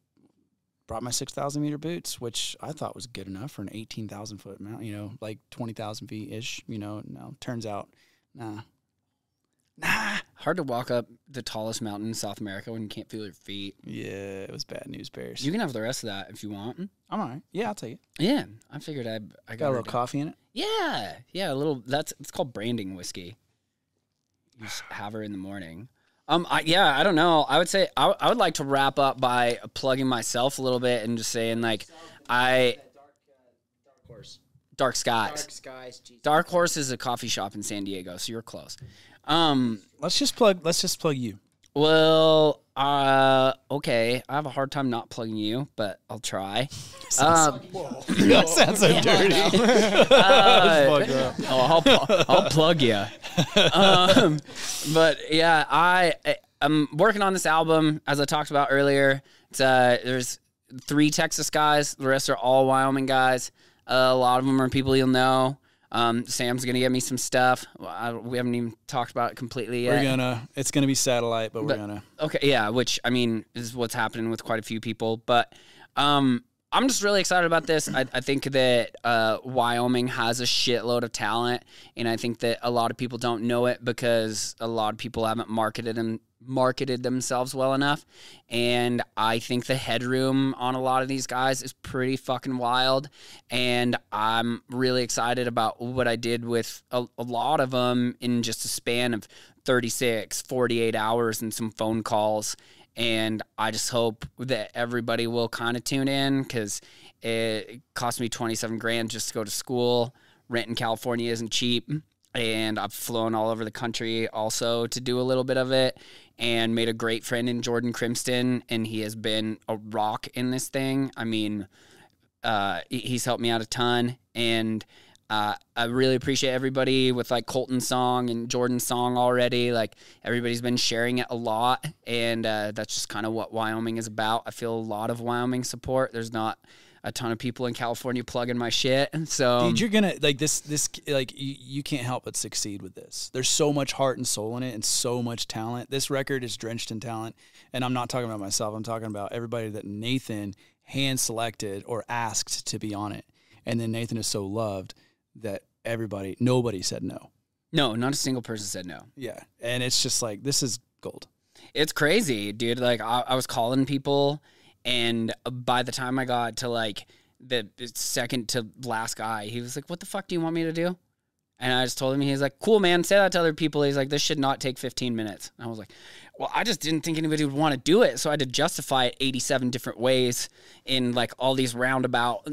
brought my six thousand meter boots, which I thought was good enough for an eighteen thousand foot mountain, you know, like twenty thousand feet ish. You know, no, turns out, nah, nah. Hard to walk up the tallest mountain in South America when you can't feel your feet. Yeah, it was bad news bears. You can have the rest of that if you want. I'm all right. Yeah, I'll take it. Yeah, I figured I I Got a little coffee in it. Yeah, yeah, a little. That's it's called branding whiskey. You just have her in the morning. Um, I, yeah, I don't know. I would say I, I would like to wrap up by plugging myself a little bit and just saying like, I Dark Skies. Dark Skies. Dark Horse is a coffee shop in San Diego, so you're close. Um, Let's just plug. Let's just plug you. well, uh, okay. I have a hard time not plugging you, but I'll try. Um, that sounds so dirty. Uh, oh, I'll, I'll plug you. Um, but yeah, I I'm working on this album as I talked about earlier. It's, uh, there's three Texas guys. The rest are all Wyoming guys. Uh, a lot of them are people you'll know. Um, Sam's gonna get me some stuff. Well, I, we haven't even talked about it completely yet. We're gonna. It's gonna be satellite, but we're gonna. Okay, yeah, which I mean is what's happening with quite a few people. But um, I'm just really excited about this. I, I think that uh, Wyoming has a shitload of talent, and I think that a lot of people don't know it because a lot of people haven't marketed them marketed themselves well enough. And I think the headroom on a lot of these guys is pretty fucking wild. And I'm really excited about what I did with a, a lot of them in just a span of 36, 48 hours and some phone calls. And I just hope that everybody will kind of tune in because it cost me 27 grand just to go to school. Rent in California isn't cheap. And I've flown all over the country also to do a little bit of it and made a great friend in Jordan Crimston. And he has been a rock in this thing. I mean, uh, he's helped me out a ton. And uh, I really appreciate everybody with like Colton's song and Jordan's song already. Like everybody's been sharing it a lot, and uh, that's just kind of what Wyoming is about. I feel a lot of Wyoming support. There's not a ton of people in California plugging my shit, so um, Dude, you're gonna like this. This like you, you can't help but succeed with this. There's so much heart and soul in it, and so much talent. This record is drenched in talent, and I'm not talking about myself. I'm talking about everybody that Nathan hand selected or asked to be on it, and then Nathan is so loved that everybody, nobody said no. no, not a single person said no. Yeah, and it's just like this is gold. It's crazy, dude. Like I, I was calling people, and by the time I got to like the second to last guy, he was like, "What the fuck do you want me to do?" And I just told him, he's like, "Cool, man. Say that to other people." He's like, "This should not take 15 minutes." And I was like, "Well, I just didn't think anybody would want to do it, so I had to justify it 87 different ways in like all these roundabout."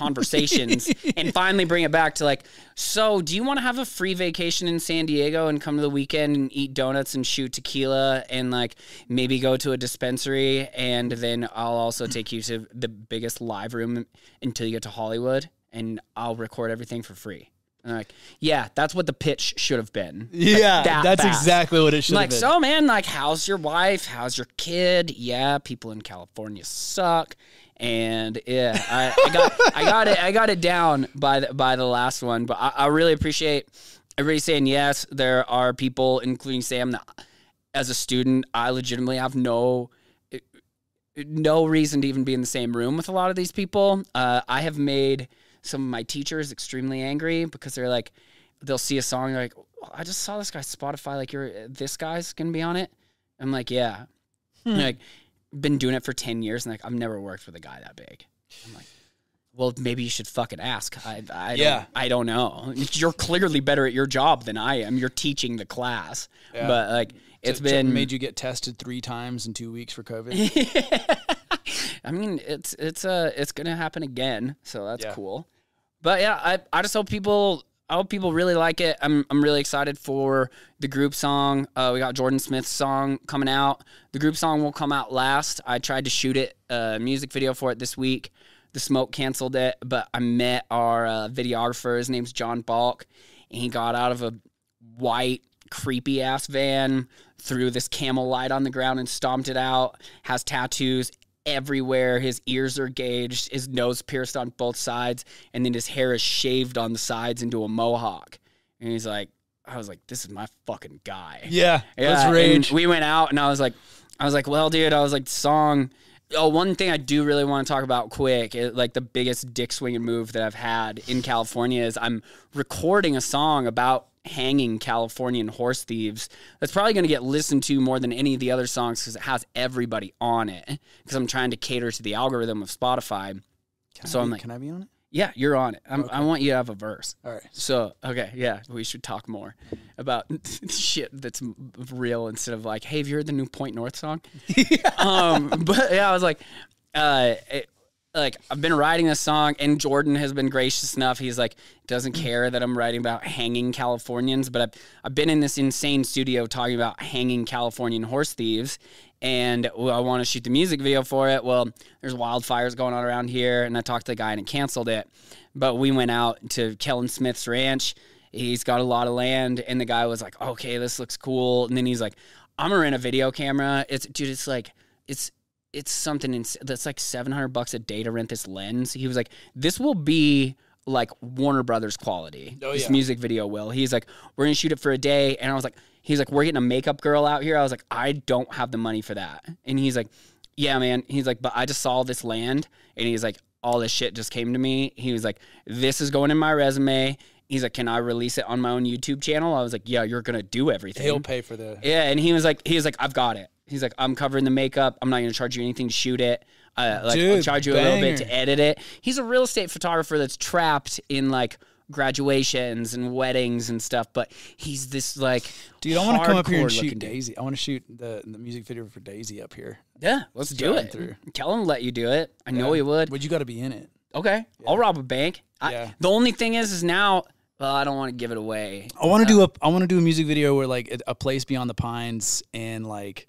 Conversations and finally bring it back to like so do you want to have a free vacation in san diego and come to the weekend and eat donuts and shoot tequila and like maybe go to a dispensary and then i'll also take you to the biggest live room until you get to hollywood and i'll record everything for free? And like yeah that's what the pitch should have been. Yeah, that that's fast. exactly what it should like have been. Like, so man like how's your wife? How's your kid? Yeah people in california suck and yeah i, I got i got it i got it down by the by the last one but i, I really appreciate everybody saying yes there are people including sam that as a student, I legitimately have no no reason to even be in the same room with a lot of these people. Uh, I have made some of my teachers extremely angry because they're like, they'll see a song they're like, I just saw this guy Spotify. Like, you're this guy's gonna be on it. I'm like, yeah. Hmm. Like, been doing it for ten years, and like, I've never worked with a guy that big. I'm like, well, maybe you should fucking ask. I, I Yeah. don't, I don't know. You're clearly better at your job than I am. You're teaching the class, Yeah. but like, it's so been made you get tested three times in two weeks for COVID. I mean, it's it's uh it's gonna happen again, so that's Yeah. cool. But yeah, I I just hope people I hope people really like it. I'm I'm really excited for the group song. Uh, we got Jordan Smith's song coming out. The group song will come out last. I tried to shoot it, uh, music video for it this week. The smoke canceled it, but I met our uh, videographer. His name's John Balk, and he got out of a white creepy ass van, threw this camel light on the ground and stomped it out. Has tattoos everywhere. His ears are gauged, his nose pierced on both sides, and then his hair is shaved on the sides into a mohawk. And he's like, I was like, this is my fucking guy. yeah, Yeah, and rage. we went out, and I was like, I was like, well, dude, I was like, song. Oh, one thing I do really want to talk about quick, it, like the biggest dick swinging move that I've had in California is I'm recording a song about hanging Californian horse thieves. That's probably going to get listened to more than any of the other songs because it has everybody on it. Because I'm trying to cater to the algorithm of Spotify. Can so I I'm like- can I be on it? Yeah, you're on it. I'm, I want you to have a verse. All right. So okay, yeah, we should talk more about shit that's real instead of like, hey, have you heard the new Point North song? um, but yeah, I was like, uh, it, like I've been writing this song, and Jordan has been gracious enough. He's like doesn't mm-hmm. care that I'm writing about hanging Californians, but I've I've been in this insane studio talking about hanging Californian horse thieves. And well, I want to shoot the music video for it. Well, there's wildfires going on around here, and I talked to the guy and it canceled it. But we went out to Kellen Smith's ranch. He's got a lot of land, and the guy was like, "Okay, this looks cool." And then he's like, "I'm gonna rent a video camera." It's dude, it's like it's it's something in, that's like 700 bucks a day to rent this lens. He was like, "This will be." Like Warner Brothers quality. Oh, this yeah. music video will. He's like, we're gonna shoot it for a day, and I was like, he's like, we're getting a makeup girl out here. I was like, I don't have the money for that, and he's like, yeah, man. He's like, but I just saw this land, and he's like, all this shit just came to me. He was like, this is going in my resume. He's like, can I release it on my own YouTube channel? I was like, yeah, you're gonna do everything. He'll pay for the. Yeah, and he was like, he was like, I've got it. He's like, I'm covering the makeup. I'm not gonna charge you anything to shoot it. Uh, like, I'll charge you a little bit to edit it. He's a real estate photographer that's trapped in like graduations and weddings and stuff. But he's this like, Dude, I want to come up here and shoot. Daisy. I want to shoot the the music video for Daisy up here. Yeah, let's do it. through. Tell him to let you do it. I know he would. But you got to be in it. Okay, I'll rob a bank. I, Yeah. The only thing is, is now. Well, I don't want to give it away. I want to do a I want to do a music video where like a, a place beyond the pines and like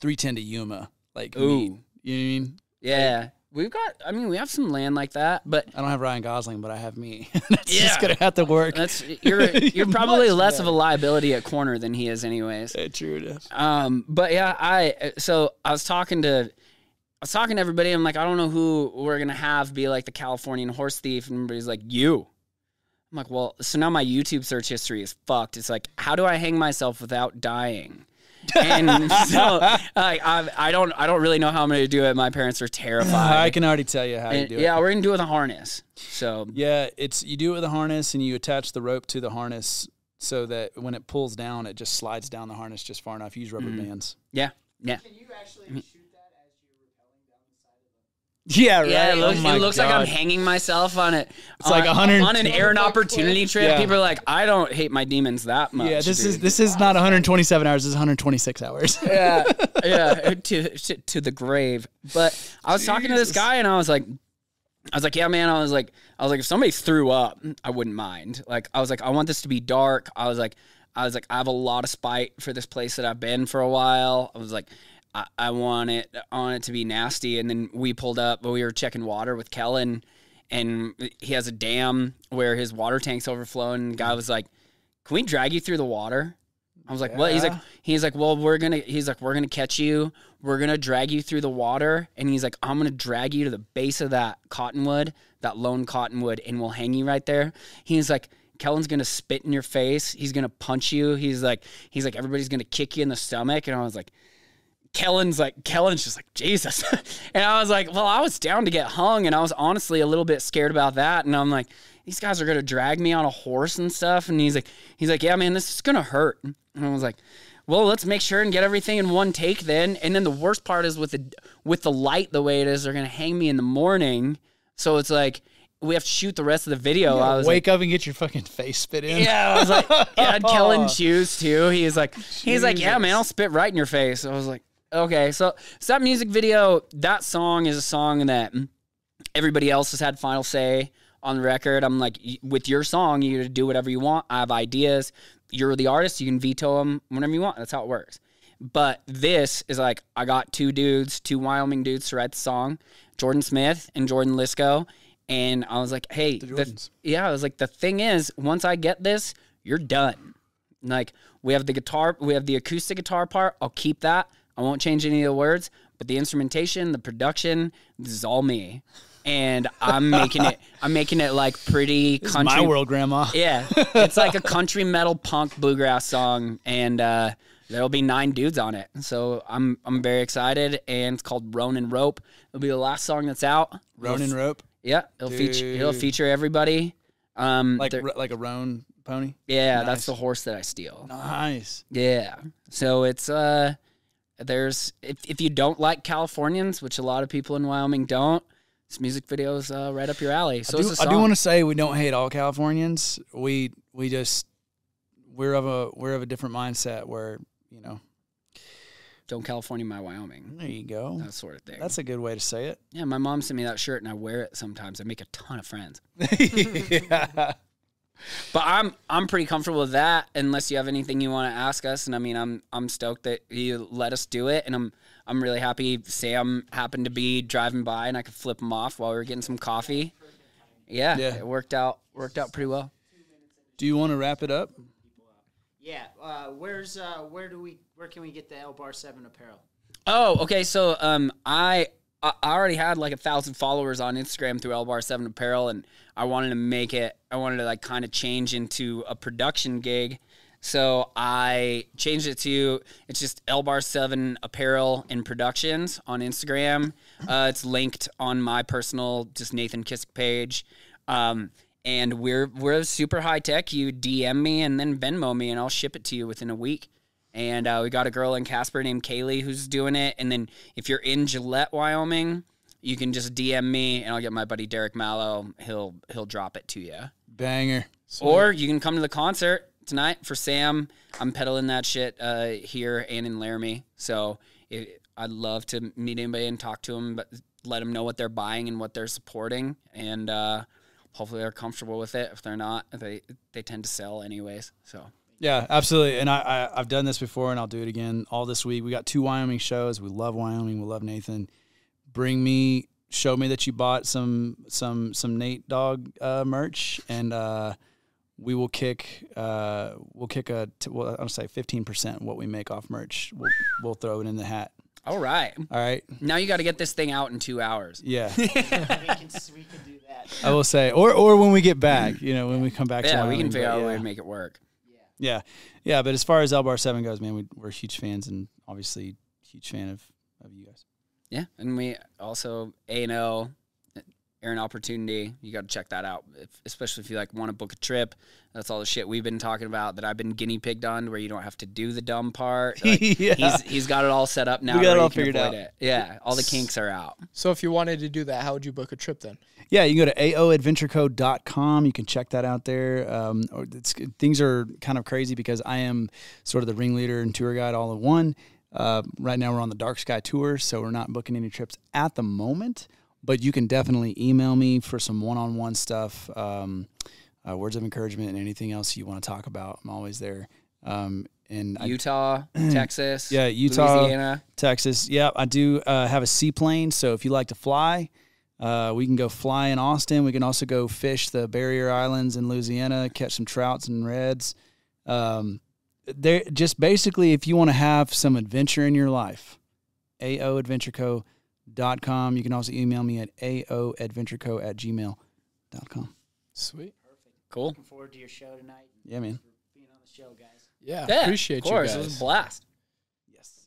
310 to Yuma. Like Ooh. meet. You know I mean? Yeah, we've got. I mean, we have some land like that, but I don't have Ryan Gosling, but I have me. That's Yeah. just gonna have to work. that's you're you're probably less of a liability at corner than he is, anyways. Yeah, true enough. Um, but yeah, I so I was talking to I was talking to everybody. I'm like, I don't know who we're gonna have be like the Californian horse thief, and everybody's like, you. I'm like, well, so now my YouTube search history is fucked. It's like, how do I hang myself without dying? And so like, I, I don't I don't really know how I'm gonna do it. My parents are terrified. I can already tell you how you And, do it. yeah, we're gonna do it with a harness. So Yeah, it's you do it with a harness and you attach the rope to the harness so that when it pulls down, it just slides down the harness just far enough. Use rubber Mm-hmm. bands. yeah, yeah. Yeah, right. Yeah, it oh looks, Oh it looks like I'm hanging myself on it. It's like 100 on an air and opportunity trip. Yeah. People are like, I don't hate my demons that much. Yeah, this is this is not 127 hours. This is 126 hours. yeah, yeah, uh, to, to to the grave. But I was talking to this guy, and I was like, I was like, yeah, man. I was like, I was like, if somebody threw up, I wouldn't mind. Like, I was like, I want this to be dark. I was like, I was like, I have a lot of spite for this place that I've been for a while. I was like. I, I want it want it to be nasty, and then we pulled up. But we were checking water with Kellen, and he has a dam where his water tank's overflowing. And the guy was like, "Can we drag you through the water?" I was like, "What?" He's like, "He's like, well, we're gonna." He's like, "We're gonna catch you. We're gonna drag you through the water." And he's like, "I'm gonna drag you to the base of that cottonwood, that lone cottonwood, and we'll hang you right there." He's like, Kellen's gonna spit in your face. He's gonna punch you. He's like, he's like, everybody's gonna kick you in the stomach. And I was like, Kellen's like, Kellen's just like, Jesus. and I was like, well, I was down to get hung. And I was honestly a little bit scared about that. And I'm like, these guys are gonna drag me on a horse and stuff. And he's like, he's like, yeah, man, this is gonna hurt. And I was like, well, let's make sure and get everything in one take then. And then the worst part is with the with the light the way it is, they're gonna hang me in the morning. So it's like we have to shoot the rest of the video. I was Wake up and get your fucking face spit in. yeah, I was like, yeah, Kellen oh. shoes too. He's like, he's like, yeah, man, I'll spit right in your face. I was like, okay, so so that music video, that song is a song that everybody else has had final say on the record. I'm like, with your song, you do whatever you want. I have ideas. You're the artist. You can veto them whenever you want. That's how it works. But this is like, I got two dudes, two Wyoming dudes to write the song, Jordan Smith and Jordan Lisco. And I was like, hey, the- yeah, I was like, the thing is, once I get this, you're done. Like, we have the guitar, we have the acoustic guitar part. I'll keep that. I won't change any of the words, but the instrumentation, the production, this is all me. And I'm making it, I'm making it like pretty This country. my world, Grandma. Yeah, it's like a country metal punk bluegrass song, and uh, there'll be nine dudes on it. So I'm I'm very excited, and it's called Ronin Rope. It'll be the last song that's out. Ronin rope, Yeah, it'll feature it'll feature everybody. Um, like like a roan pony. yeah, nice. that's the horse that I steal. Nice. Yeah, so it's uh, there's if if you don't like Californians, which a lot of people in Wyoming don't, this music video is uh, right up your alley. So I do, it's a I song. do want to say we don't hate all Californians. We we just we're of a we're of a different mindset where you know don't California my Wyoming, there you go. that sort of thing. That's a good way to say it. Yeah, my mom sent me that shirt and I wear it sometimes. I make a ton of friends. yeah. But I'm I'm pretty comfortable with that unless you have anything you want to ask us and I mean I'm I'm stoked that you let us do it and I'm I'm really happy Sam happened to be driving by and I could flip him off while we were getting some coffee. Yeah, Yeah. it worked out worked out pretty well. Do you want to wrap it up? Yeah. Uh, where's uh, where do we where can we get the L Bar Seven apparel? Oh, okay. So um, I I already had like a thousand followers on Instagram through L Bar Seven Apparel, and I wanted to make it. I wanted to like kind of change into a production gig. So I changed it to it's just L Bar Seven Apparel and Productions on Instagram. Uh, it's linked on my personal just Nathan Kissick page. Um, and we're we're super high tech. You DM me and then Venmo me, and I'll ship it to you within a week. And uh, we got a girl in Casper named Kaylee who's doing it. And then if you're in Gillette, Wyoming, you can just DM me, and I'll get my buddy Derek Mallow. He'll he'll drop it to you. Banger. Or you can come to the concert tonight for Sam. I'm peddling that shit uh, here and in Laramie. So it, I'd love to meet anybody and talk to them, but let them know what they're buying and what they're supporting, and uh, hopefully they're comfortable with it. If they're not, they they tend to sell anyways. So Yeah, absolutely. And I, I I've done this before, and I'll do it again all this week. We got two Wyoming shows. We love Wyoming. We love Nathan. Bring me, show me that you bought some some some Nate Dog uh, merch, and uh, we will kick uh, we'll kick a t- well, I'll say fifteen percent what we make off merch. We'll we'll throw it in the hat. all right, All right. now you got to get this thing out in two hours. Yeah, we can we can do that. I will say, or or when we get back, you know, when we come back. to Yeah, we can figure out a way to make it work. Yeah, yeah, but as far as L Bar Seven goes, man, we, we're huge fans, and obviously huge fan of, of you guys. Yeah, and we also A and O, Aaron Opportunity. You got to check that out, if, especially if you like want to book a trip. That's all the shit we've been talking about that I've been guinea pigged on, where you don't have to do the dumb part. Like, Yeah. He's he's got it all set up now. We got it all figured out. It. Yeah, all the kinks are out. So if you wanted to do that, how would you book a trip then? Yeah, you can go to aoadventureco.com. You can check that out there. Um, or it's, things are kind of crazy because I am sort of the ringleader and tour guide all in one. Uh, right now, we're on the Dark Sky Tour, so we're not booking any trips at the moment. But you can definitely email me for some one on one stuff, um, uh, words of encouragement, and anything else you want to talk about. I'm always there. Um, and I, Utah, Texas, Yeah, Utah. Louisiana. Texas. Yeah, I do uh, have a seaplane. So if you like to fly, uh, we can go fly in Austin. We can also go fish the barrier islands in Louisiana, catch some trouts and reds. Um, there, just basically, if you want to have some adventure in your life, gmail.com. You can also email me at aoadventureco at gmail.com. Sweet. Perfect. Cool. Looking forward to your show tonight. Yeah, man. being on the show, guys. Yeah, yeah appreciate of course. you guys. It was a blast. Yes.